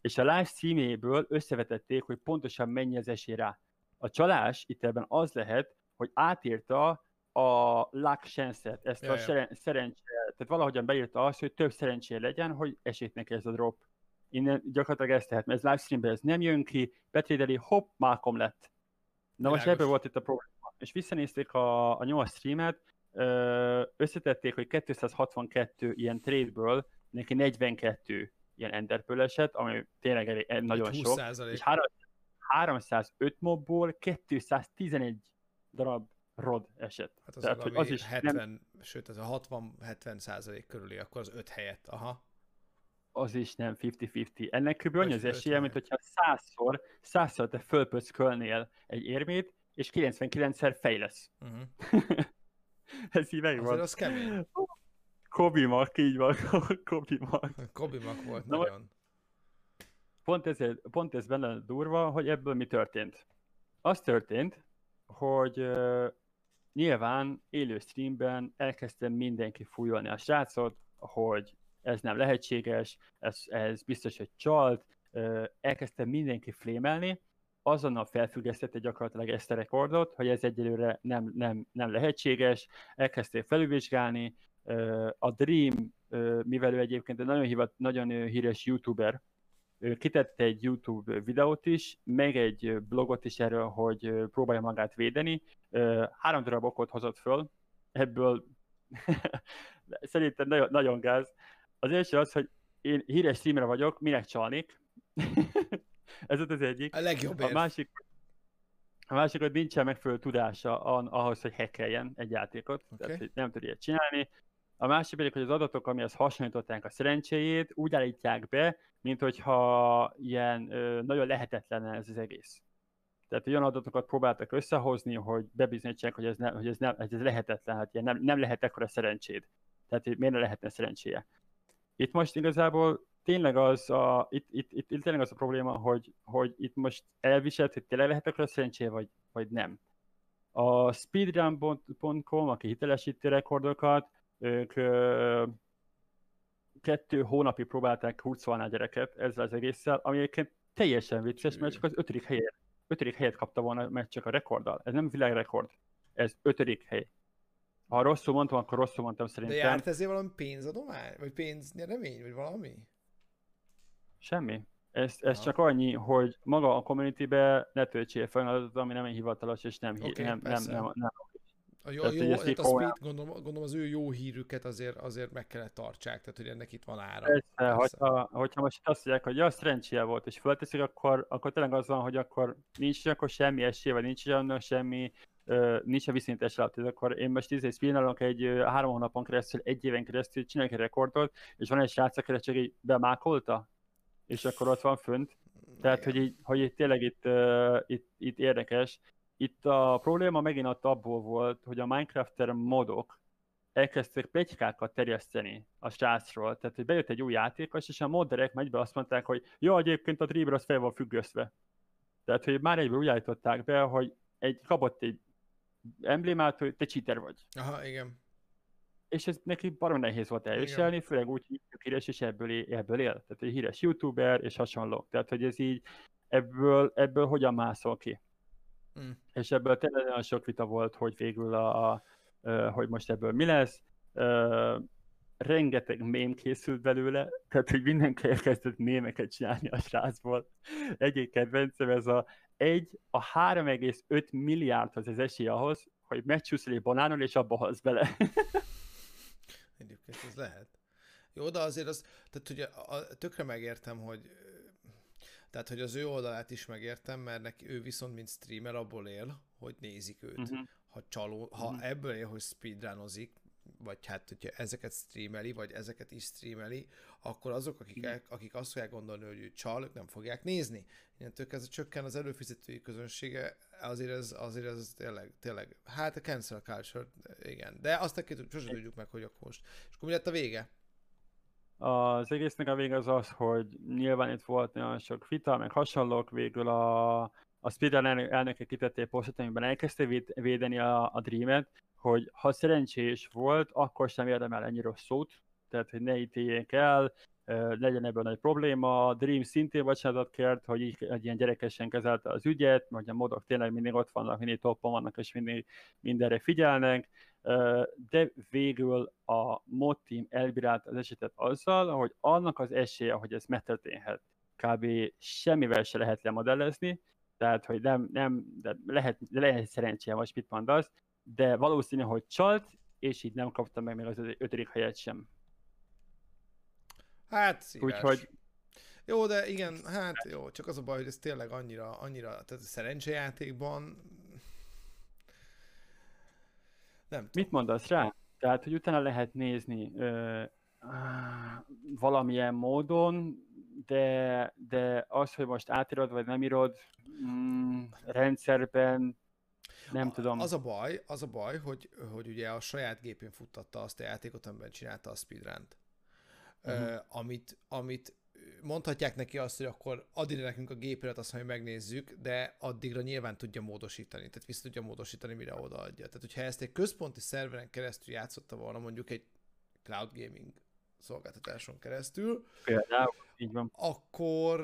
és a livestreamjéből összevetették, hogy pontosan mennyi az esély rá. A csalás itt ebben az lehet, hogy átírta a luck chance-et, ezt ja, a ja. szerencsé, tehát valahogyan beírta azt, hogy több szerencsé legyen, hogy esik neki ez a drop. Innen gyakorlatilag ezt tehet, mert ez livestreamben ez nem jön ki, betrédeli, hopp, mákom lett. Na most ebből volt itt a probléma és visszanézték a, a 8 streamet, összetették, hogy 262 ilyen trade-ből neki 42 ilyen enderpearl esett, ami tényleg elég, eh, nagyon sok, és 305 mobból 211 darab rod esett. Hát az, Tehát, hogy az is 70, nem... sőt, ez a 60-70 százalék körüli, akkor az 5 helyett, aha. Az is nem 50-50. Ennek kb. annyi az esélye, mint hogyha százszor, százszor te fölpöckölnél egy érmét, és 99-szer fej lesz. Uh-huh. Ez így megvan. Azért az kemény. Kobi Mak, így van, Kobi Mak. Kobi Mak volt Na, nagyon. Pont, ezért, pont ez benne durva, hogy ebből mi történt. Az történt, hogy uh, nyilván élő streamben elkezdtem mindenki fújolni a srácot, hogy ez nem lehetséges, ez, ez biztos, hogy csalt, uh, elkezdtem mindenki flémelni, azonnal felfüggesztette gyakorlatilag ezt a rekordot, hogy ez egyelőre nem, nem, nem lehetséges, elkezdték felülvizsgálni, a Dream, mivel ő egyébként egy nagyon, hivat, nagyon híres youtuber, kitette egy YouTube videót is, meg egy blogot is erről, hogy próbálja magát védeni. Három darab okot hozott föl, ebből (laughs) szerintem nagyon, nagyon gáz. Az első az, hogy én híres streamer vagyok, minek csalnék. (laughs) Ez az egyik. A legjobb A másik, a másik, hogy nincsen megfelelő tudása ahhoz, hogy hackeljen egy játékot, okay. tehát hogy nem tud ilyet csinálni. A másik pedig, hogy az adatok, amihez hasonlították a szerencséjét, úgy állítják be, mint hogyha ilyen ö, nagyon lehetetlen ez az egész. Tehát olyan adatokat próbáltak összehozni, hogy bebizonyítsák, hogy ez, ne, hogy ez, nem, hogy ez lehetetlen, hát ilyen nem, nem lehet ekkora szerencséd. Tehát hogy miért ne lehetne szerencséje. Itt most igazából tényleg az a, itt, itt, itt, itt tényleg az a probléma, hogy, hogy itt most elviselt, hogy tényleg lehetek rá szerencsé, vagy, vagy nem. A speedrun.com, aki hitelesíti rekordokat, ők ö, kettő hónapig próbálták hurcolni a gyereket ezzel az egésszel, ami egyébként teljesen vicces, mert csak az ötödik helyet, ötödik helyet kapta volna, mert csak a rekorddal. Ez nem világrekord, ez ötödik hely. Ha rosszul mondtam, akkor rosszul mondtam szerintem. De járt ezért valami pénzadomány? Vagy pénznyeremény? Vagy valami? Semmi. Ez, ez csak annyi, hogy maga a community-be ne töltsél fel adatot, ami nem egy hivatalos, és nem, okay, nem, nem, nem, nem, a jó, tehát, jó, hát a speed, gondolom, gondolom, az ő jó hírüket azért, azért meg kellett tartsák, tehát hogy ennek itt van ára. Persze, persze. Hogyha, hogyha most azt mondják, hogy ja, szerencséje volt, és fölteszik, akkor, akkor tényleg az van, hogy akkor nincs akkor semmi esély, vagy nincs annak semmi, uh, nincs a viszonyítás alatt, akkor én most izé speedrunok egy uh, három hónapon keresztül, egy éven keresztül csinálok egy rekordot, és van egy srác, aki csak így bemákolta, és akkor ott van fönt. Tehát, hogy, így, hogy itt tényleg itt, uh, itt, itt érdekes. Itt a probléma megint ott abból volt, hogy a Minecrafter modok elkezdtek plegykákat terjeszteni a srácról. Tehát, hogy bejött egy új játékos, és a modderek be azt mondták, hogy jó, egyébként a Dreamer az fel van függözve. Tehát, hogy már egyből úgy állították be, hogy egy kapott egy emblémát, hogy te cheater vagy. Aha, igen és ez neki barom nehéz volt elviselni, Igen. főleg úgy, hogy híres, és ebből, él, ebből él. Tehát egy híres youtuber, és hasonlók. Tehát, hogy ez így, ebből, ebből hogyan mászol ki. Mm. És ebből tényleg nagyon sok vita volt, hogy végül a, a, a hogy most ebből mi lesz. Uh, rengeteg mém készült belőle, tehát hogy mindenki elkezdett mémeket csinálni a srácból. Egyik kedvencem ez a egy a 3,5 milliárdhoz az esély ahhoz, hogy megcsúszol egy banánul, és abba halsz bele. (laughs) Egyébként ez lehet. Jó, de azért az, tehát ugye a, tökre megértem, hogy tehát, hogy az ő oldalát is megértem, mert neki, ő viszont, mint streamer, abból él, hogy nézik őt. Uh-huh. Ha csaló, ha uh-huh. ebből él, hogy speedrunozik, vagy hát, hogyha ezeket streameli, vagy ezeket is streameli, akkor azok, akik, el, akik azt fogják gondolni, hogy ő csal, ők nem fogják nézni. Innentől kezdve csökken az előfizetői közönsége, azért ez, azért ez tényleg, tényleg, hát a cancel culture, igen. De azt a két, sosem tudjuk meg, hogy akkor most. És akkor mi lett a vége? az egésznek a vége az az, hogy nyilván itt volt nagyon sok vita, meg hasonlók, végül a, a speedrun elnöke kitette egy posztot, amiben elkezdte védeni a, a Dream-et, hogy ha szerencsés volt, akkor sem érdemel ennyi rossz szót, tehát hogy ne ítéljék el, legyen ebben egy probléma. A Dream szintén bocsánatot kért, hogy így egy ilyen gyerekesen kezelte az ügyet, hogy a modok tényleg mindig ott vannak, mindig toppon vannak, és mindig mindenre figyelnek, de végül a mod team elbírált az esetet azzal, hogy annak az esélye, hogy ez megtörténhet, kb. semmivel se lehet lemodellezni, tehát, hogy nem, nem de lehet, lehet szerencséje, vagy mit mondasz, de valószínű, hogy csalt, és így nem kapta meg még az ötödik helyet sem. Hát szíves. Úgyhogy... Jó, de igen, hát jó, csak az a baj, hogy ez tényleg annyira, annyira, tehát a szerencsejátékban nem tudom. Mit mondasz rá? Tehát, hogy utána lehet nézni ö, valamilyen módon, de, de az, hogy most átírod, vagy nem írod mm, rendszerben, nem a, tudom. Az a baj, az a baj, hogy, hogy ugye a saját gépén futtatta azt a játékot, amiben csinálta a speedrun-t. Uh-huh. Uh, amit, amit mondhatják neki azt, hogy akkor adj nekünk a gépélet, azt, hogy megnézzük, de addigra nyilván tudja módosítani, tehát vissza tudja módosítani, mire odaadja. Tehát, hogyha ezt egy központi szerveren keresztül játszotta volna, mondjuk egy cloud gaming szolgáltatáson keresztül, Például, így van. akkor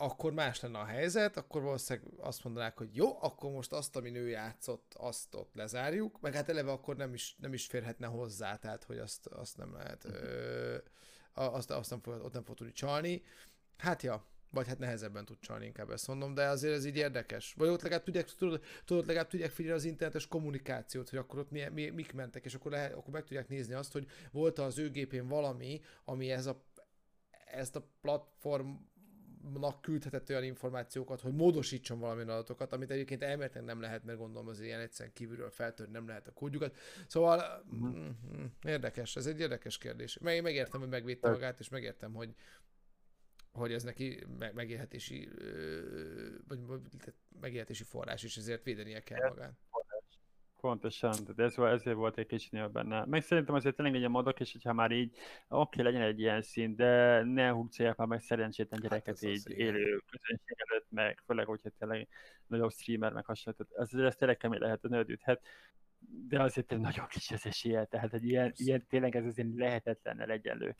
akkor más lenne a helyzet, akkor valószínűleg azt mondanák, hogy jó, akkor most azt, ami nő játszott, azt ott lezárjuk, meg hát eleve akkor nem is, nem is férhetne hozzá, tehát hogy azt, azt nem lehet, ö, azt, azt nem fog, ott nem fog tudni csalni. Hát ja, vagy hát nehezebben tud csalni, inkább ezt mondom, de azért ez így érdekes. Vagy ott legalább tudják, tudod, tudod legalább tudják figyelni az internetes kommunikációt, hogy akkor ott mi, mi, mik mentek, és akkor, lehet, akkor meg tudják nézni azt, hogy volt az ő gépén valami, ami ez a, ezt a platform nak küldhetett olyan információkat, hogy módosítson valamilyen adatokat, amit egyébként elméletileg nem lehet, mert gondolom az ilyen egyszerűen kívülről feltörni nem lehet a kódjukat. Szóval uh-huh. érdekes, ez egy érdekes kérdés. Meg, megértem, hogy megvédte magát, és megértem, hogy hogy ez neki megélhetési, vagy megélhetési forrás, és ezért védenie kell magát. Pontosan, de ez, ezért volt egy kicsit benne. Meg szerintem azért tényleg egy modok, és hogyha már így, oké, legyen egy ilyen szín, de ne húzják már meg szerencsétlen hát gyereket hát így élő közönség előtt, meg főleg, hogyha tényleg nagyobb streamer, meg hasonló. Ez, ez tényleg kemény lehet, nődődhet, de azért egy nagyon kis az esélye, tehát egy ilyen, ilyen tényleg ez azért lehetetlen egyenlő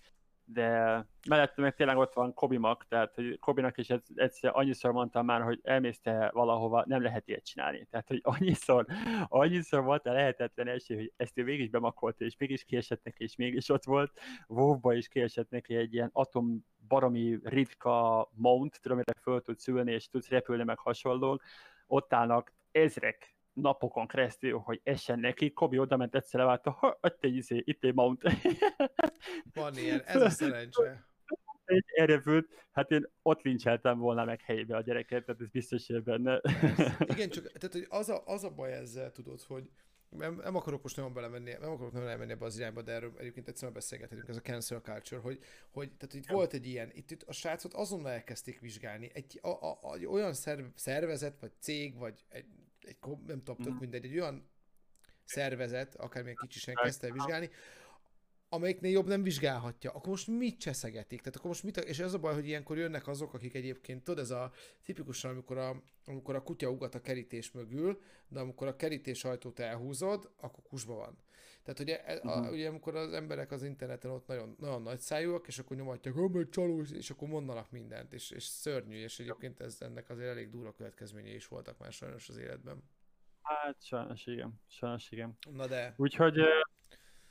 de mellett meg tényleg ott van Kobi Mak, tehát hogy Kobinak is egyszer annyiszor mondtam már, hogy elmész te valahova, nem lehet ilyet csinálni. Tehát, hogy annyiszor, annyiszor volt a lehetetlen esély, hogy ezt ő végig bemakolt, és mégis kiesett neki, és mégis ott volt. wow is kiesett neki egy ilyen atom baromi ritka mount, tudom, amire föl tudsz ülni, és tudsz repülni, meg hasonlók. Ott állnak ezrek napokon keresztül, hogy essen neki, Kobi oda ment egyszer leválta, ha, itt egy, izé, itt egy mount. (laughs) Van ilyen, ez a szerencse. Egy erevült, hát én ott lincseltem volna meg helyébe a gyereket, tehát ez biztos, hogy benne. (laughs) Igen, csak tehát, hogy az, a, az a baj ezzel, tudod, hogy nem, nem akarok most nagyon belemenni, nem akarok nagyon elmenni ebbe az irányba, de erről egyébként egyszerűen beszélgethetünk, ez a cancel culture, hogy, hogy tehát itt volt egy ilyen, itt, itt a srácot azonnal elkezdték vizsgálni, egy a, a, a, olyan szerv, szervezet, vagy cég, vagy egy egy, nem tudom, tök mhm. mindegy, egy olyan szervezet, akármilyen kicsisen kezdte vizsgálni, amelyiknél jobb nem vizsgálhatja, akkor most mit cseszegetik? Tehát akkor most mit, és ez a baj, hogy ilyenkor jönnek azok, akik egyébként, tudod, ez a tipikusan, amikor a, amikor a kutya ugat a kerítés mögül, de amikor a kerítés ajtót elhúzod, akkor kusba van. Tehát ugye, uh-huh. a, mhm. ugye amikor az emberek az interneten ott nagyon, nagyon nagy szájúak, és akkor nyomatják, hogy csalós, és akkor mondanak mindent, és, és szörnyű, és egyébként ez, ennek azért elég durva következményei is voltak már sajnos az életben. Hát sajnos igen, sajnos igen. Na de... Úgyhogy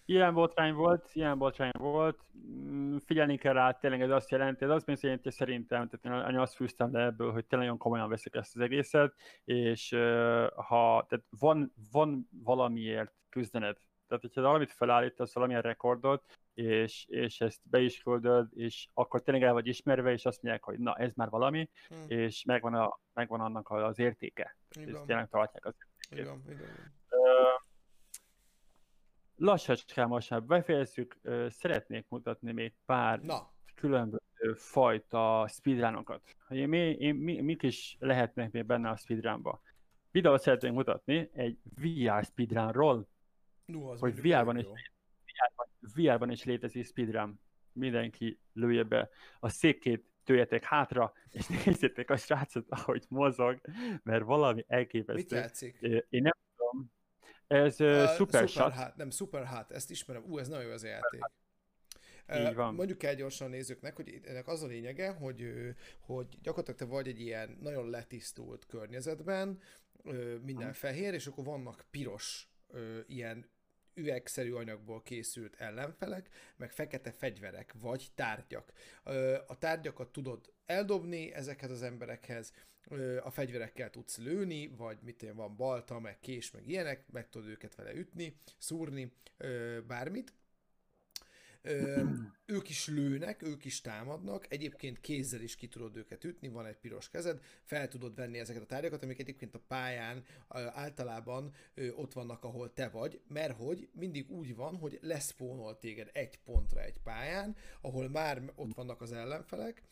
Ilyen botrány volt, ilyen botrány volt, mm, figyelni kell rá, tényleg ez azt jelenti, ez azt jelenti szerintem, tehát én azt fűztem le ebből, hogy tényleg nagyon komolyan veszik ezt az egészet, és ha tehát van, van valamiért küzdened, tehát hogyha valamit felállítasz, valamilyen rekordot, és, és ezt be is küldöd, és akkor tényleg el vagy ismerve, és azt mondják, hogy na, ez már valami, hmm. és megvan, a, megvan annak az értéke. Igen. És tényleg tartják az értékét. Igen, igen. Uh, lassacskán most már befejezzük, szeretnék mutatni még pár Na. különböző fajta speedrunokat. Én, mi, én, mi, mik is lehetnek még benne a speedrunba. Videót szeretnénk mutatni egy VR speedrunról, no, hogy VR-ban is, VR-ban, VR-ban is létezik speedrun. mindenki lője be a székét, tőjetek hátra, és (laughs) nézzétek a srácot, ahogy mozog, mert valami elképesztő. Mit játszik? Én nem tudom. Ez uh, Super, super Hot. Nem, Super Hot, ezt ismerem. Ú, ez nagyon jó az a játék. Így van. Mondjuk el gyorsan a nézőknek, hogy ennek az a lényege, hogy, hogy gyakorlatilag te vagy egy ilyen nagyon letisztult környezetben, minden fehér, és akkor vannak piros ilyen üvegszerű anyagból készült ellenfelek, meg fekete fegyverek, vagy tárgyak. A tárgyakat tudod eldobni ezekhez az emberekhez, a fegyverekkel tudsz lőni, vagy mit van balta, meg kés, meg ilyenek, meg tudod őket vele ütni, szúrni, bármit, Ö, ők is lőnek, ők is támadnak, egyébként kézzel is ki tudod őket ütni, van egy piros kezed, fel tudod venni ezeket a tárgyakat, amik egyébként a pályán általában ott vannak, ahol te vagy, mert hogy mindig úgy van, hogy leszpónol téged egy pontra egy pályán, ahol már ott vannak az ellenfelek,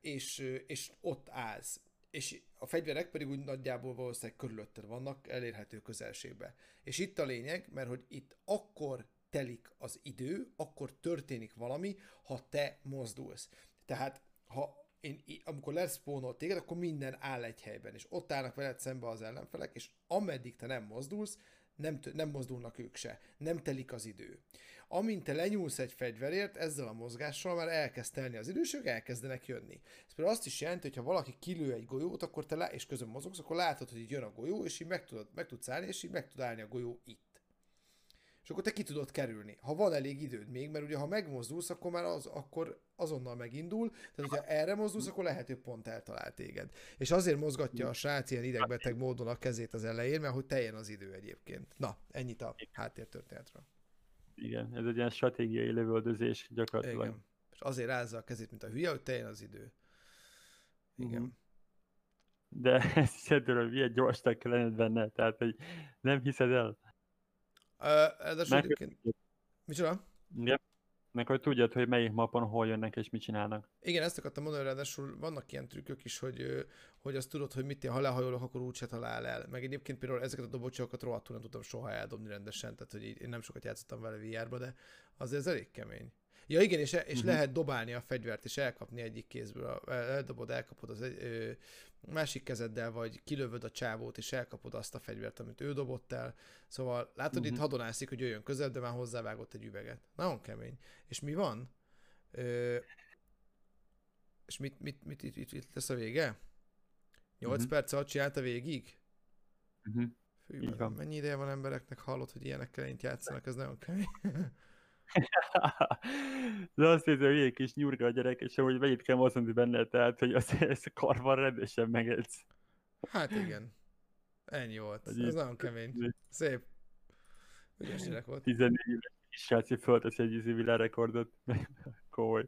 és, és ott állsz és a fegyverek pedig úgy nagyjából valószínűleg körülötted vannak, elérhető közelségbe. És itt a lényeg, mert hogy itt akkor telik az idő, akkor történik valami, ha te mozdulsz. Tehát, ha én, amikor leszpónol téged, akkor minden áll egy helyben, és ott állnak veled szembe az ellenfelek, és ameddig te nem mozdulsz, nem, nem mozdulnak ők se, nem telik az idő. Amint te lenyúlsz egy fegyverért, ezzel a mozgással már elkezd telni az idő, és ők elkezdenek jönni. Ez például azt is jelenti, hogy ha valaki kilő egy golyót, akkor te lá- és közben mozogsz, akkor látod, hogy így jön a golyó, és így meg, tudod, meg tudsz állni, és így meg tud állni a golyó itt és akkor te ki tudod kerülni. Ha van elég időd még, mert ugye ha megmozdulsz, akkor már az, akkor azonnal megindul, tehát hogyha erre mozdulsz, akkor lehet, hogy pont eltalál téged. És azért mozgatja a srác ilyen idegbeteg módon a kezét az elején, mert hogy teljen az idő egyébként. Na, ennyit a háttértörténetről. Igen, ez egy ilyen stratégiai lövöldözés gyakorlatilag. Igen. És azért rázza a kezét, mint a hülye, hogy teljen az idő. Igen. Uh-huh. De (laughs) ez szerintem, hogy milyen gyorsnak kell lenned benne, tehát hogy nem hiszed el. Ráadásul egyébként... Micsoda? Igen. Meg hogy tudjad, hogy melyik mapon hol jönnek és mit csinálnak. Igen, ezt akartam mondani, ráadásul vannak ilyen trükkök is, hogy, hogy azt tudod, hogy mit, ha lehajolok, akkor úgyse talál el. Meg egyébként például ezeket a dobocsokat rohadtul nem tudtam soha eldobni rendesen, tehát hogy én nem sokat játszottam vele VR-ba, de azért ez elég kemény. Ja igen, és, és uh-huh. lehet dobálni a fegyvert, és elkapni egyik kézből. Eldobod, elkapod az egy, ö, másik kezeddel, vagy kilövöd a csávót, és elkapod azt a fegyvert, amit ő dobott el. Szóval látod, uh-huh. itt mhm. hadonászik, hogy jöjjön közel, de már hozzávágott egy üveget. Nagyon kemény. És mi van? Ö, és mit, mit, mit mit, mit, mit lesz a vége? 8 uh-huh. perc alatt csinálta végig? Uh-huh. Fű, mennyi ideje van embereknek hallott, hogy ilyenekkel én játszanak, ez nagyon kemény. (laughs) (laughs) De azt hiszem, hogy egy kis nyurga a gyerek, és hogy mennyit kell mozdulni benne, tehát, hogy az, (laughs) ez a karban rendesen megedsz. Hát igen. Ennyi volt. Hogy Ez nagyon kemény. (laughs) Szép. Ügyes gyerek volt. 14 éves kis srác, föltesz egy ízi világrekordot. Komoly.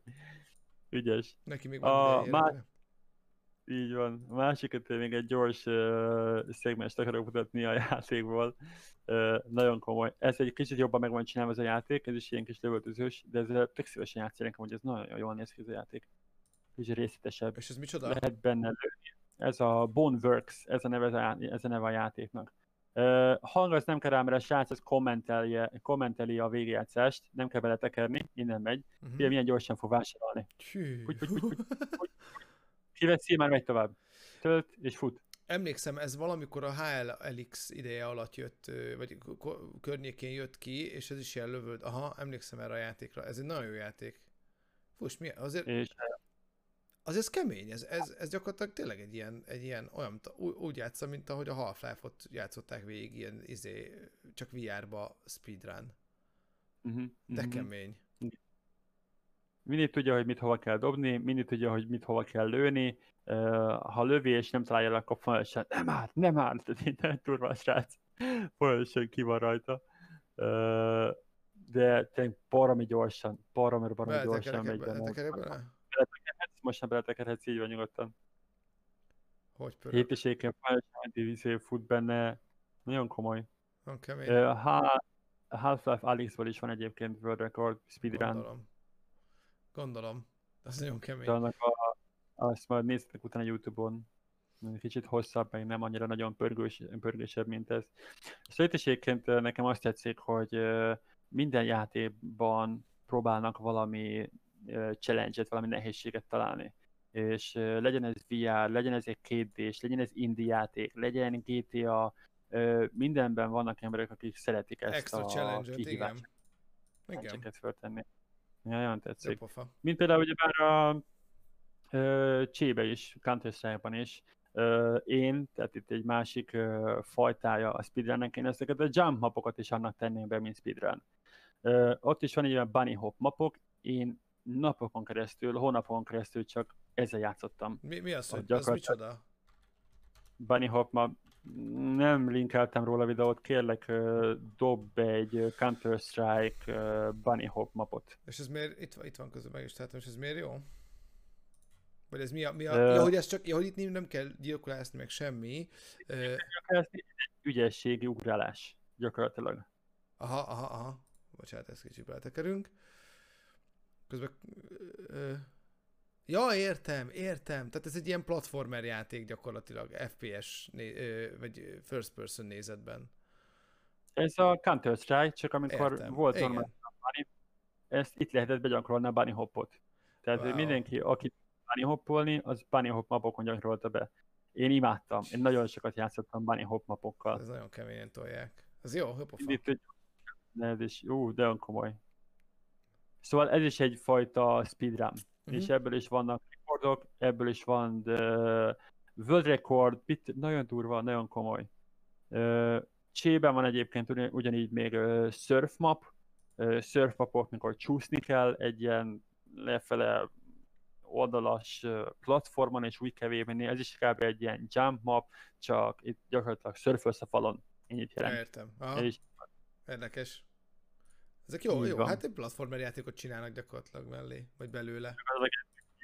Ügyes. Neki még van a, más... Így van. A másikat még egy gyors uh, szegmest akarok mutatni a (laughs) játékból nagyon komoly. Ez egy kicsit jobban meg van csinálva ez a játék, ez is ilyen kis lövöltözős, de ez tök szívesen játszik hogy ez nagyon jól néz ki ez a játék. Kicsit részletesebb. És ez micsoda? Lehet benne lőni. Ez a Boneworks, ez a neve, ez a neve a játéknak. Uh, hang az nem kell rá, mert a srác az kommentelje, kommenteli a végjátszást, nem kell beletekerni, innen megy. Uh-huh. milyen gyorsan fog vásárolni. (laughs) Kiveszi, már megy tovább. Tölt és fut emlékszem, ez valamikor a HLX ideje alatt jött, vagy környékén jött ki, és ez is ilyen lövöld. Aha, emlékszem erre a játékra. Ez egy nagyon jó játék. Fus, mi? Azért... És... Az ez kemény, ez, ez, ez gyakorlatilag tényleg egy ilyen, egy ilyen olyan, úgy játsza, mint ahogy a Half-Life-ot játszották végig, ilyen izé, csak VR-ba speedrun. Uh-huh, De uh-huh. kemény. Mindig tudja, hogy mit hova kell dobni, mindig tudja, hogy mit hova kell lőni, ha lövi és nem találja akkor folyamatosan nem áll, nem áll, tehát nem turva a srác, folyamatosan ki van rajta. de tényleg baromi gyorsan, baromi, baromi gyorsan megy be. Most nem beletekerhetsz, így van nyugodtan. Hogy pörög? Hétiséken folyamatosan fut benne, nagyon komoly. Van kemény. Half-Life Alyx-ból is van egyébként World Record speedrun. Gondolom. Gondolom. Ez nagyon kemény. De annak a azt majd néztek utána YouTube-on, kicsit hosszabb, meg nem annyira nagyon pörgős, pörgősebb, mint ez. És egyébként nekem azt tetszik, hogy minden játékban próbálnak valami challenge-et, valami nehézséget találni. És legyen ez VR, legyen ez egy 2 legyen ez indie játék, legyen GTA, mindenben vannak emberek, akik szeretik ezt Extra a kihívást. Igen. Igen. föltenni. Nagyon tetszik. Mint például ugye bár a ö, Csébe is, counter is, ö, én, tehát itt egy másik ö, fajtája a speedrunnek, én ezeket a jump mapokat is annak tenném be, mint speedrun. Ö, ott is van egy olyan bunny hop mapok, én napokon keresztül, hónapokon keresztül csak ezzel játszottam. Mi, mi az, hogy az micsoda? Bunny hop map, nem linkeltem róla videót, kérlek dob be egy Counter-Strike Bunny Hop mapot. És ez miért, itt, itt van közben meg is tehát és ez miért jó? Vagy ez mi a, mi a uh, ja, hogy ez csak, ja, hogy itt nem kell gyilkolászni, meg semmi. Uh, ügyességi ugrálás, gyakorlatilag. Aha, aha, aha. Bocsánat, ezt kicsit beletekerünk. Közben... Uh, Ja, értem, értem. Tehát ez egy ilyen platformer játék gyakorlatilag, FPS, né- vagy first person nézetben. Ez a Counter-Strike, csak amikor értem. volt normális ezt itt lehetett begyakorolni a bunny hopot. Tehát wow. mindenki, aki bunny hoppolni, az bunny hop mapokon gyakorolta be. Én imádtam, én nagyon sokat játszottam bunny hop mapokkal. Ez nagyon keményen tolják. Ez jó. Itt, ez is, ú, de olyan komoly. Szóval ez is egyfajta speedrun uh-huh. és ebből is vannak rekordok, ebből is van de world record, bit, nagyon durva, nagyon komoly. Uh, Csében van egyébként ugyanígy még uh, surf map, uh, surf mapok, mikor csúszni kell egy ilyen lefele oldalas platformon, és úgy kell menni, ez is kb. egy ilyen jump map, csak itt gyakorlatilag szörfölsz a falon. Ennyit jelent. Értem. Aha. És... Érdekes. Ezek jó, jó, van. hát egy platformer játékot csinálnak gyakorlatilag mellé, vagy belőle.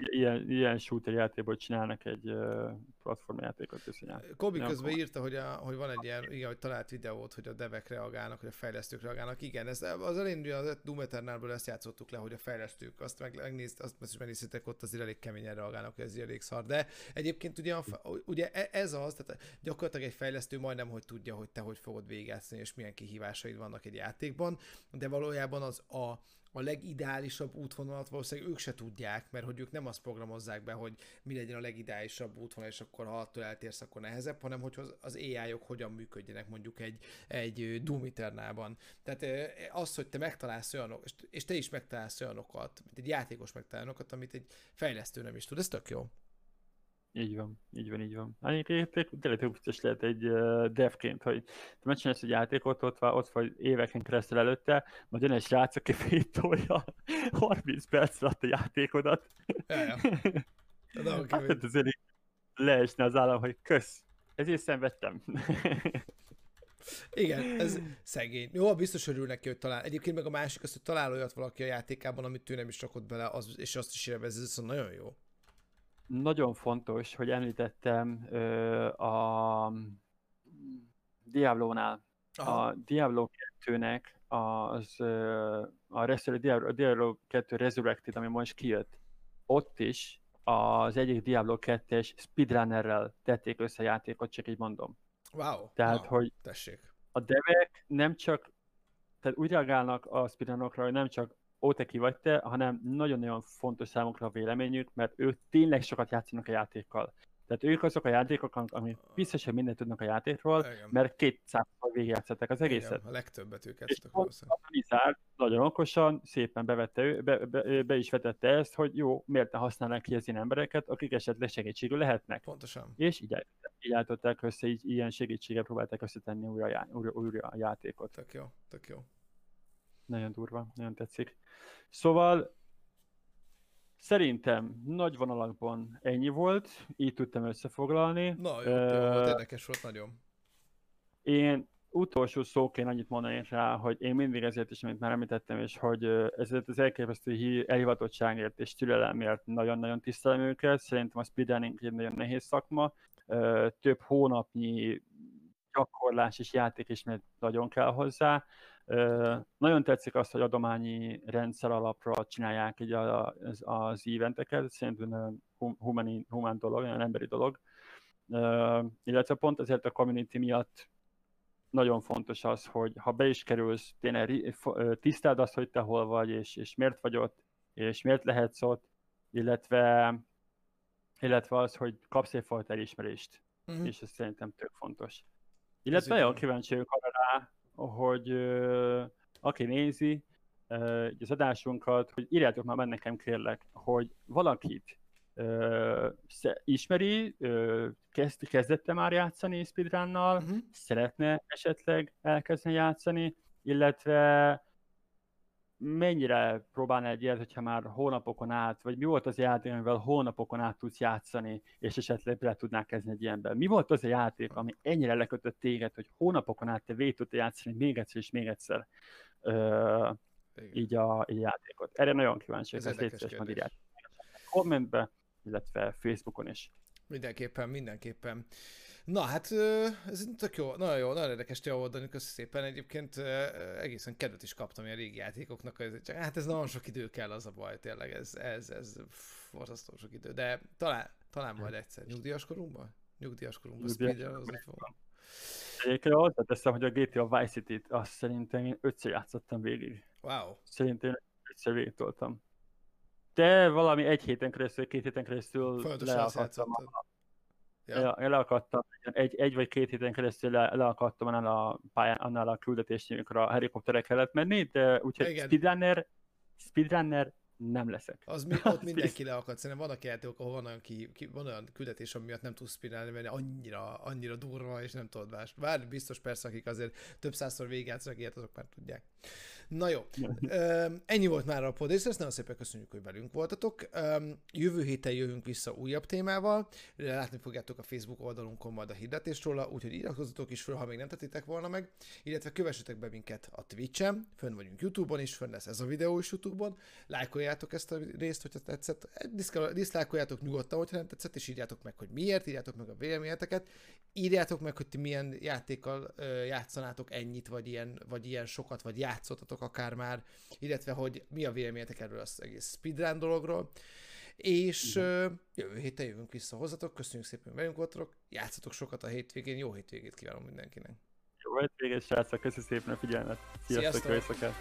Ilyen, ilyen shooter játékból csinálnak egy uh, platformjátékot viszonyát. Kobi Nem közben írta, hogy, a, hogy van egy ilyen, igen, hogy talált videót, hogy a devek reagálnak, hogy a fejlesztők reagálnak. Igen, ez, az elején ugye a Doom Eternalből ezt játszottuk le, hogy a fejlesztők azt meg, megnézt, azt is megnéztétek, ott azért elég keményen reagálnak, hogy ez elég szar. De egyébként ugye, a, ugye e, ez az, tehát gyakorlatilag egy fejlesztő majdnem, hogy tudja, hogy te hogy fogod végezni, és milyen kihívásaid vannak egy játékban, de valójában az a a legideálisabb útvonalat valószínűleg ők se tudják, mert hogy ők nem azt programozzák be, hogy mi legyen a legideálisabb útvonal, és akkor ha attól eltérsz, akkor nehezebb, hanem hogy az AI-ok hogyan működjenek mondjuk egy, egy Doom Eternalban. Tehát az, hogy te megtalálsz olyanok, és te is megtalálsz olyanokat, mint egy játékos megtalál olyanokat, amit egy fejlesztő nem is tud, ez tök jó. Így van, így van, így van. Egyébként tényleg tök biztos lehet egy uh, devként, hogy te megcsinálsz egy játékot, ott, van, ott vagy éveken keresztül előtte, majd jön egy srác, aki fétolja 30 perc alatt a játékodat. Ja, ja. (laughs) hát azért leesne az állam, hogy kösz, ezért szenvedtem. (laughs) Igen, ez szegény. Jó, biztos örül neki, hogy talál. Egyébként meg a másik az, hogy talál olyat valaki a játékában, amit ő nem is rakott bele, az, és azt is élvezi, ez nagyon jó nagyon fontos, hogy említettem ö, a Diablo-nál. A Diablo 2-nek az a Diablo, Diablo 2 Resurrected, ami most kijött, ott is az egyik Diablo 2-es speedrunnerrel tették össze a játékot, csak így mondom. Wow. Tehát, wow. hogy Tessék. a devek nem csak, tehát úgy reagálnak a speedrunokra, hogy nem csak Oteki vagy te, hanem nagyon-nagyon fontos számukra a véleményük, mert ők tényleg sokat játszanak a játékkal. Tehát ők azok a játékok, amik biztos, hogy mindent tudnak a játékról, Igen. mert 200-szor végigjátszották az egészet. Igen, a legtöbbet ők ezt a nagyon okosan, szépen bevette, ő, be, be, be, is vetette ezt, hogy jó, miért ne használnak ki az ilyen embereket, akik esetleg segítségül lehetnek. Pontosan. És így, így álltották össze, így ilyen segítséggel próbálták összetenni újra, újra, újra a játékot. Tök jó, tök jó. Nagyon durva, nagyon tetszik. Szóval szerintem nagy vonalakban ennyi volt, így tudtam összefoglalni. Na, jó, uh, jó, érdekes volt nagyon. Én utolsó szóként annyit mondanék rá, hogy én mindig ezért is, amit már említettem, és hogy ezért az elképesztő elhivatottságért és türelemért nagyon-nagyon tisztelem őket. Szerintem a speedrunning egy nagyon nehéz szakma. Több hónapnyi gyakorlás és játék is nagyon kell hozzá. Nagyon tetszik azt, hogy adományi rendszer alapra csinálják így az, az eventeket, szerintem humani, humán dolog, olyan emberi dolog. Illetve pont ezért a community miatt nagyon fontos az, hogy ha be is kerülsz, tényleg tisztáld azt, hogy te hol vagy, és, és miért vagy ott, és miért lehetsz ott, illetve, illetve az, hogy kapsz egyfajta elismerést, uh-huh. és ez szerintem tök fontos. Illetve nagyon kíváncsi vagyok arra rá, hogy aki nézi az adásunkat, hogy írjátok már nekem kérlek, hogy valakit ismeri, kezd, kezdette már játszani speedrunnal, uh-huh. szeretne esetleg elkezdeni játszani, illetve mennyire próbálna egy ilyet, hogyha már hónapokon át, vagy mi volt az a játék, amivel hónapokon át tudsz játszani, és esetleg le tudnál kezdeni egy ilyenben? Mi volt az a játék, ami ennyire lekötött téged, hogy hónapokon át te végig tudtál játszani még egyszer és még egyszer ö, így, a, így a játékot? Erre nagyon kíváncsi ezt légy majd írják kommentbe, illetve Facebookon is. Mindenképpen, mindenképpen. Na hát ez tök jó, nagyon jó, nagyon érdekes te oldani, köszönöm szépen. Egyébként egészen kedvet is kaptam ilyen régi játékoknak, csak hát ez nagyon sok idő kell, az a baj, tényleg, ez, ez, ez borzasztó sok idő, de talán, talán majd egyszer, nyugdíjas korunkban? Nyugdíjas korunkban speedrunozni fogom. Egyébként hozzáteszem, hogy a GTA Vice City-t azt szerintem én ötször játszottam végig. Wow. Szerintem ötször végig toltam. De valami egy héten keresztül, két héten keresztül leakadtam. Ja. ja leakadtam, egy, egy vagy két héten keresztül le, leakadtam annál a, pályán, annál a küldetésnél, amikor a helikopterek kellett menni, de úgyhogy speedrunner, speedrunner nem leszek. Az mi, ott (laughs) mindenki leakad. Szerintem vannak játékok, ahol van olyan, ki, ki, van olyan küldetés, ami miatt nem tudsz spinálni, mert annyira, annyira durva, és nem tudod más. Bár biztos persze, akik azért több százszor végigjátszanak ilyet, azok már tudják. Na jó, (laughs) ennyi volt már a podcast, ezt nagyon szépen köszönjük, hogy velünk voltatok. Jövő héten jövünk vissza újabb témával, látni fogjátok a Facebook oldalunkon majd a hirdetést róla, úgyhogy iratkozzatok is föl, ha még nem tettétek volna meg, illetve kövessetek be minket a Twitch-en, fönn vagyunk YouTube-on is, fönn lesz ez a videó is YouTube-on, lájkoljátok ezt a részt, hogyha tetszett, diszlájkoljátok nyugodtan, hogyha nem tetszett, és írjátok meg, hogy miért, írjátok meg a véleményeteket, írjátok meg, hogy ti milyen játékkal játszanátok ennyit, vagy ilyen, vagy ilyen sokat, vagy játszottatok akár már, illetve hogy mi a véleményetek erről az egész speedrun dologról. És uh, jövő héten jövünk vissza hozzatok, köszönjük szépen, hogy velünk voltatok, játszatok sokat a hétvégén, jó hétvégét kívánom mindenkinek. Jó hétvégét, srácok, köszönjük szépen a figyelmet. Sziasztok, Sziasztok.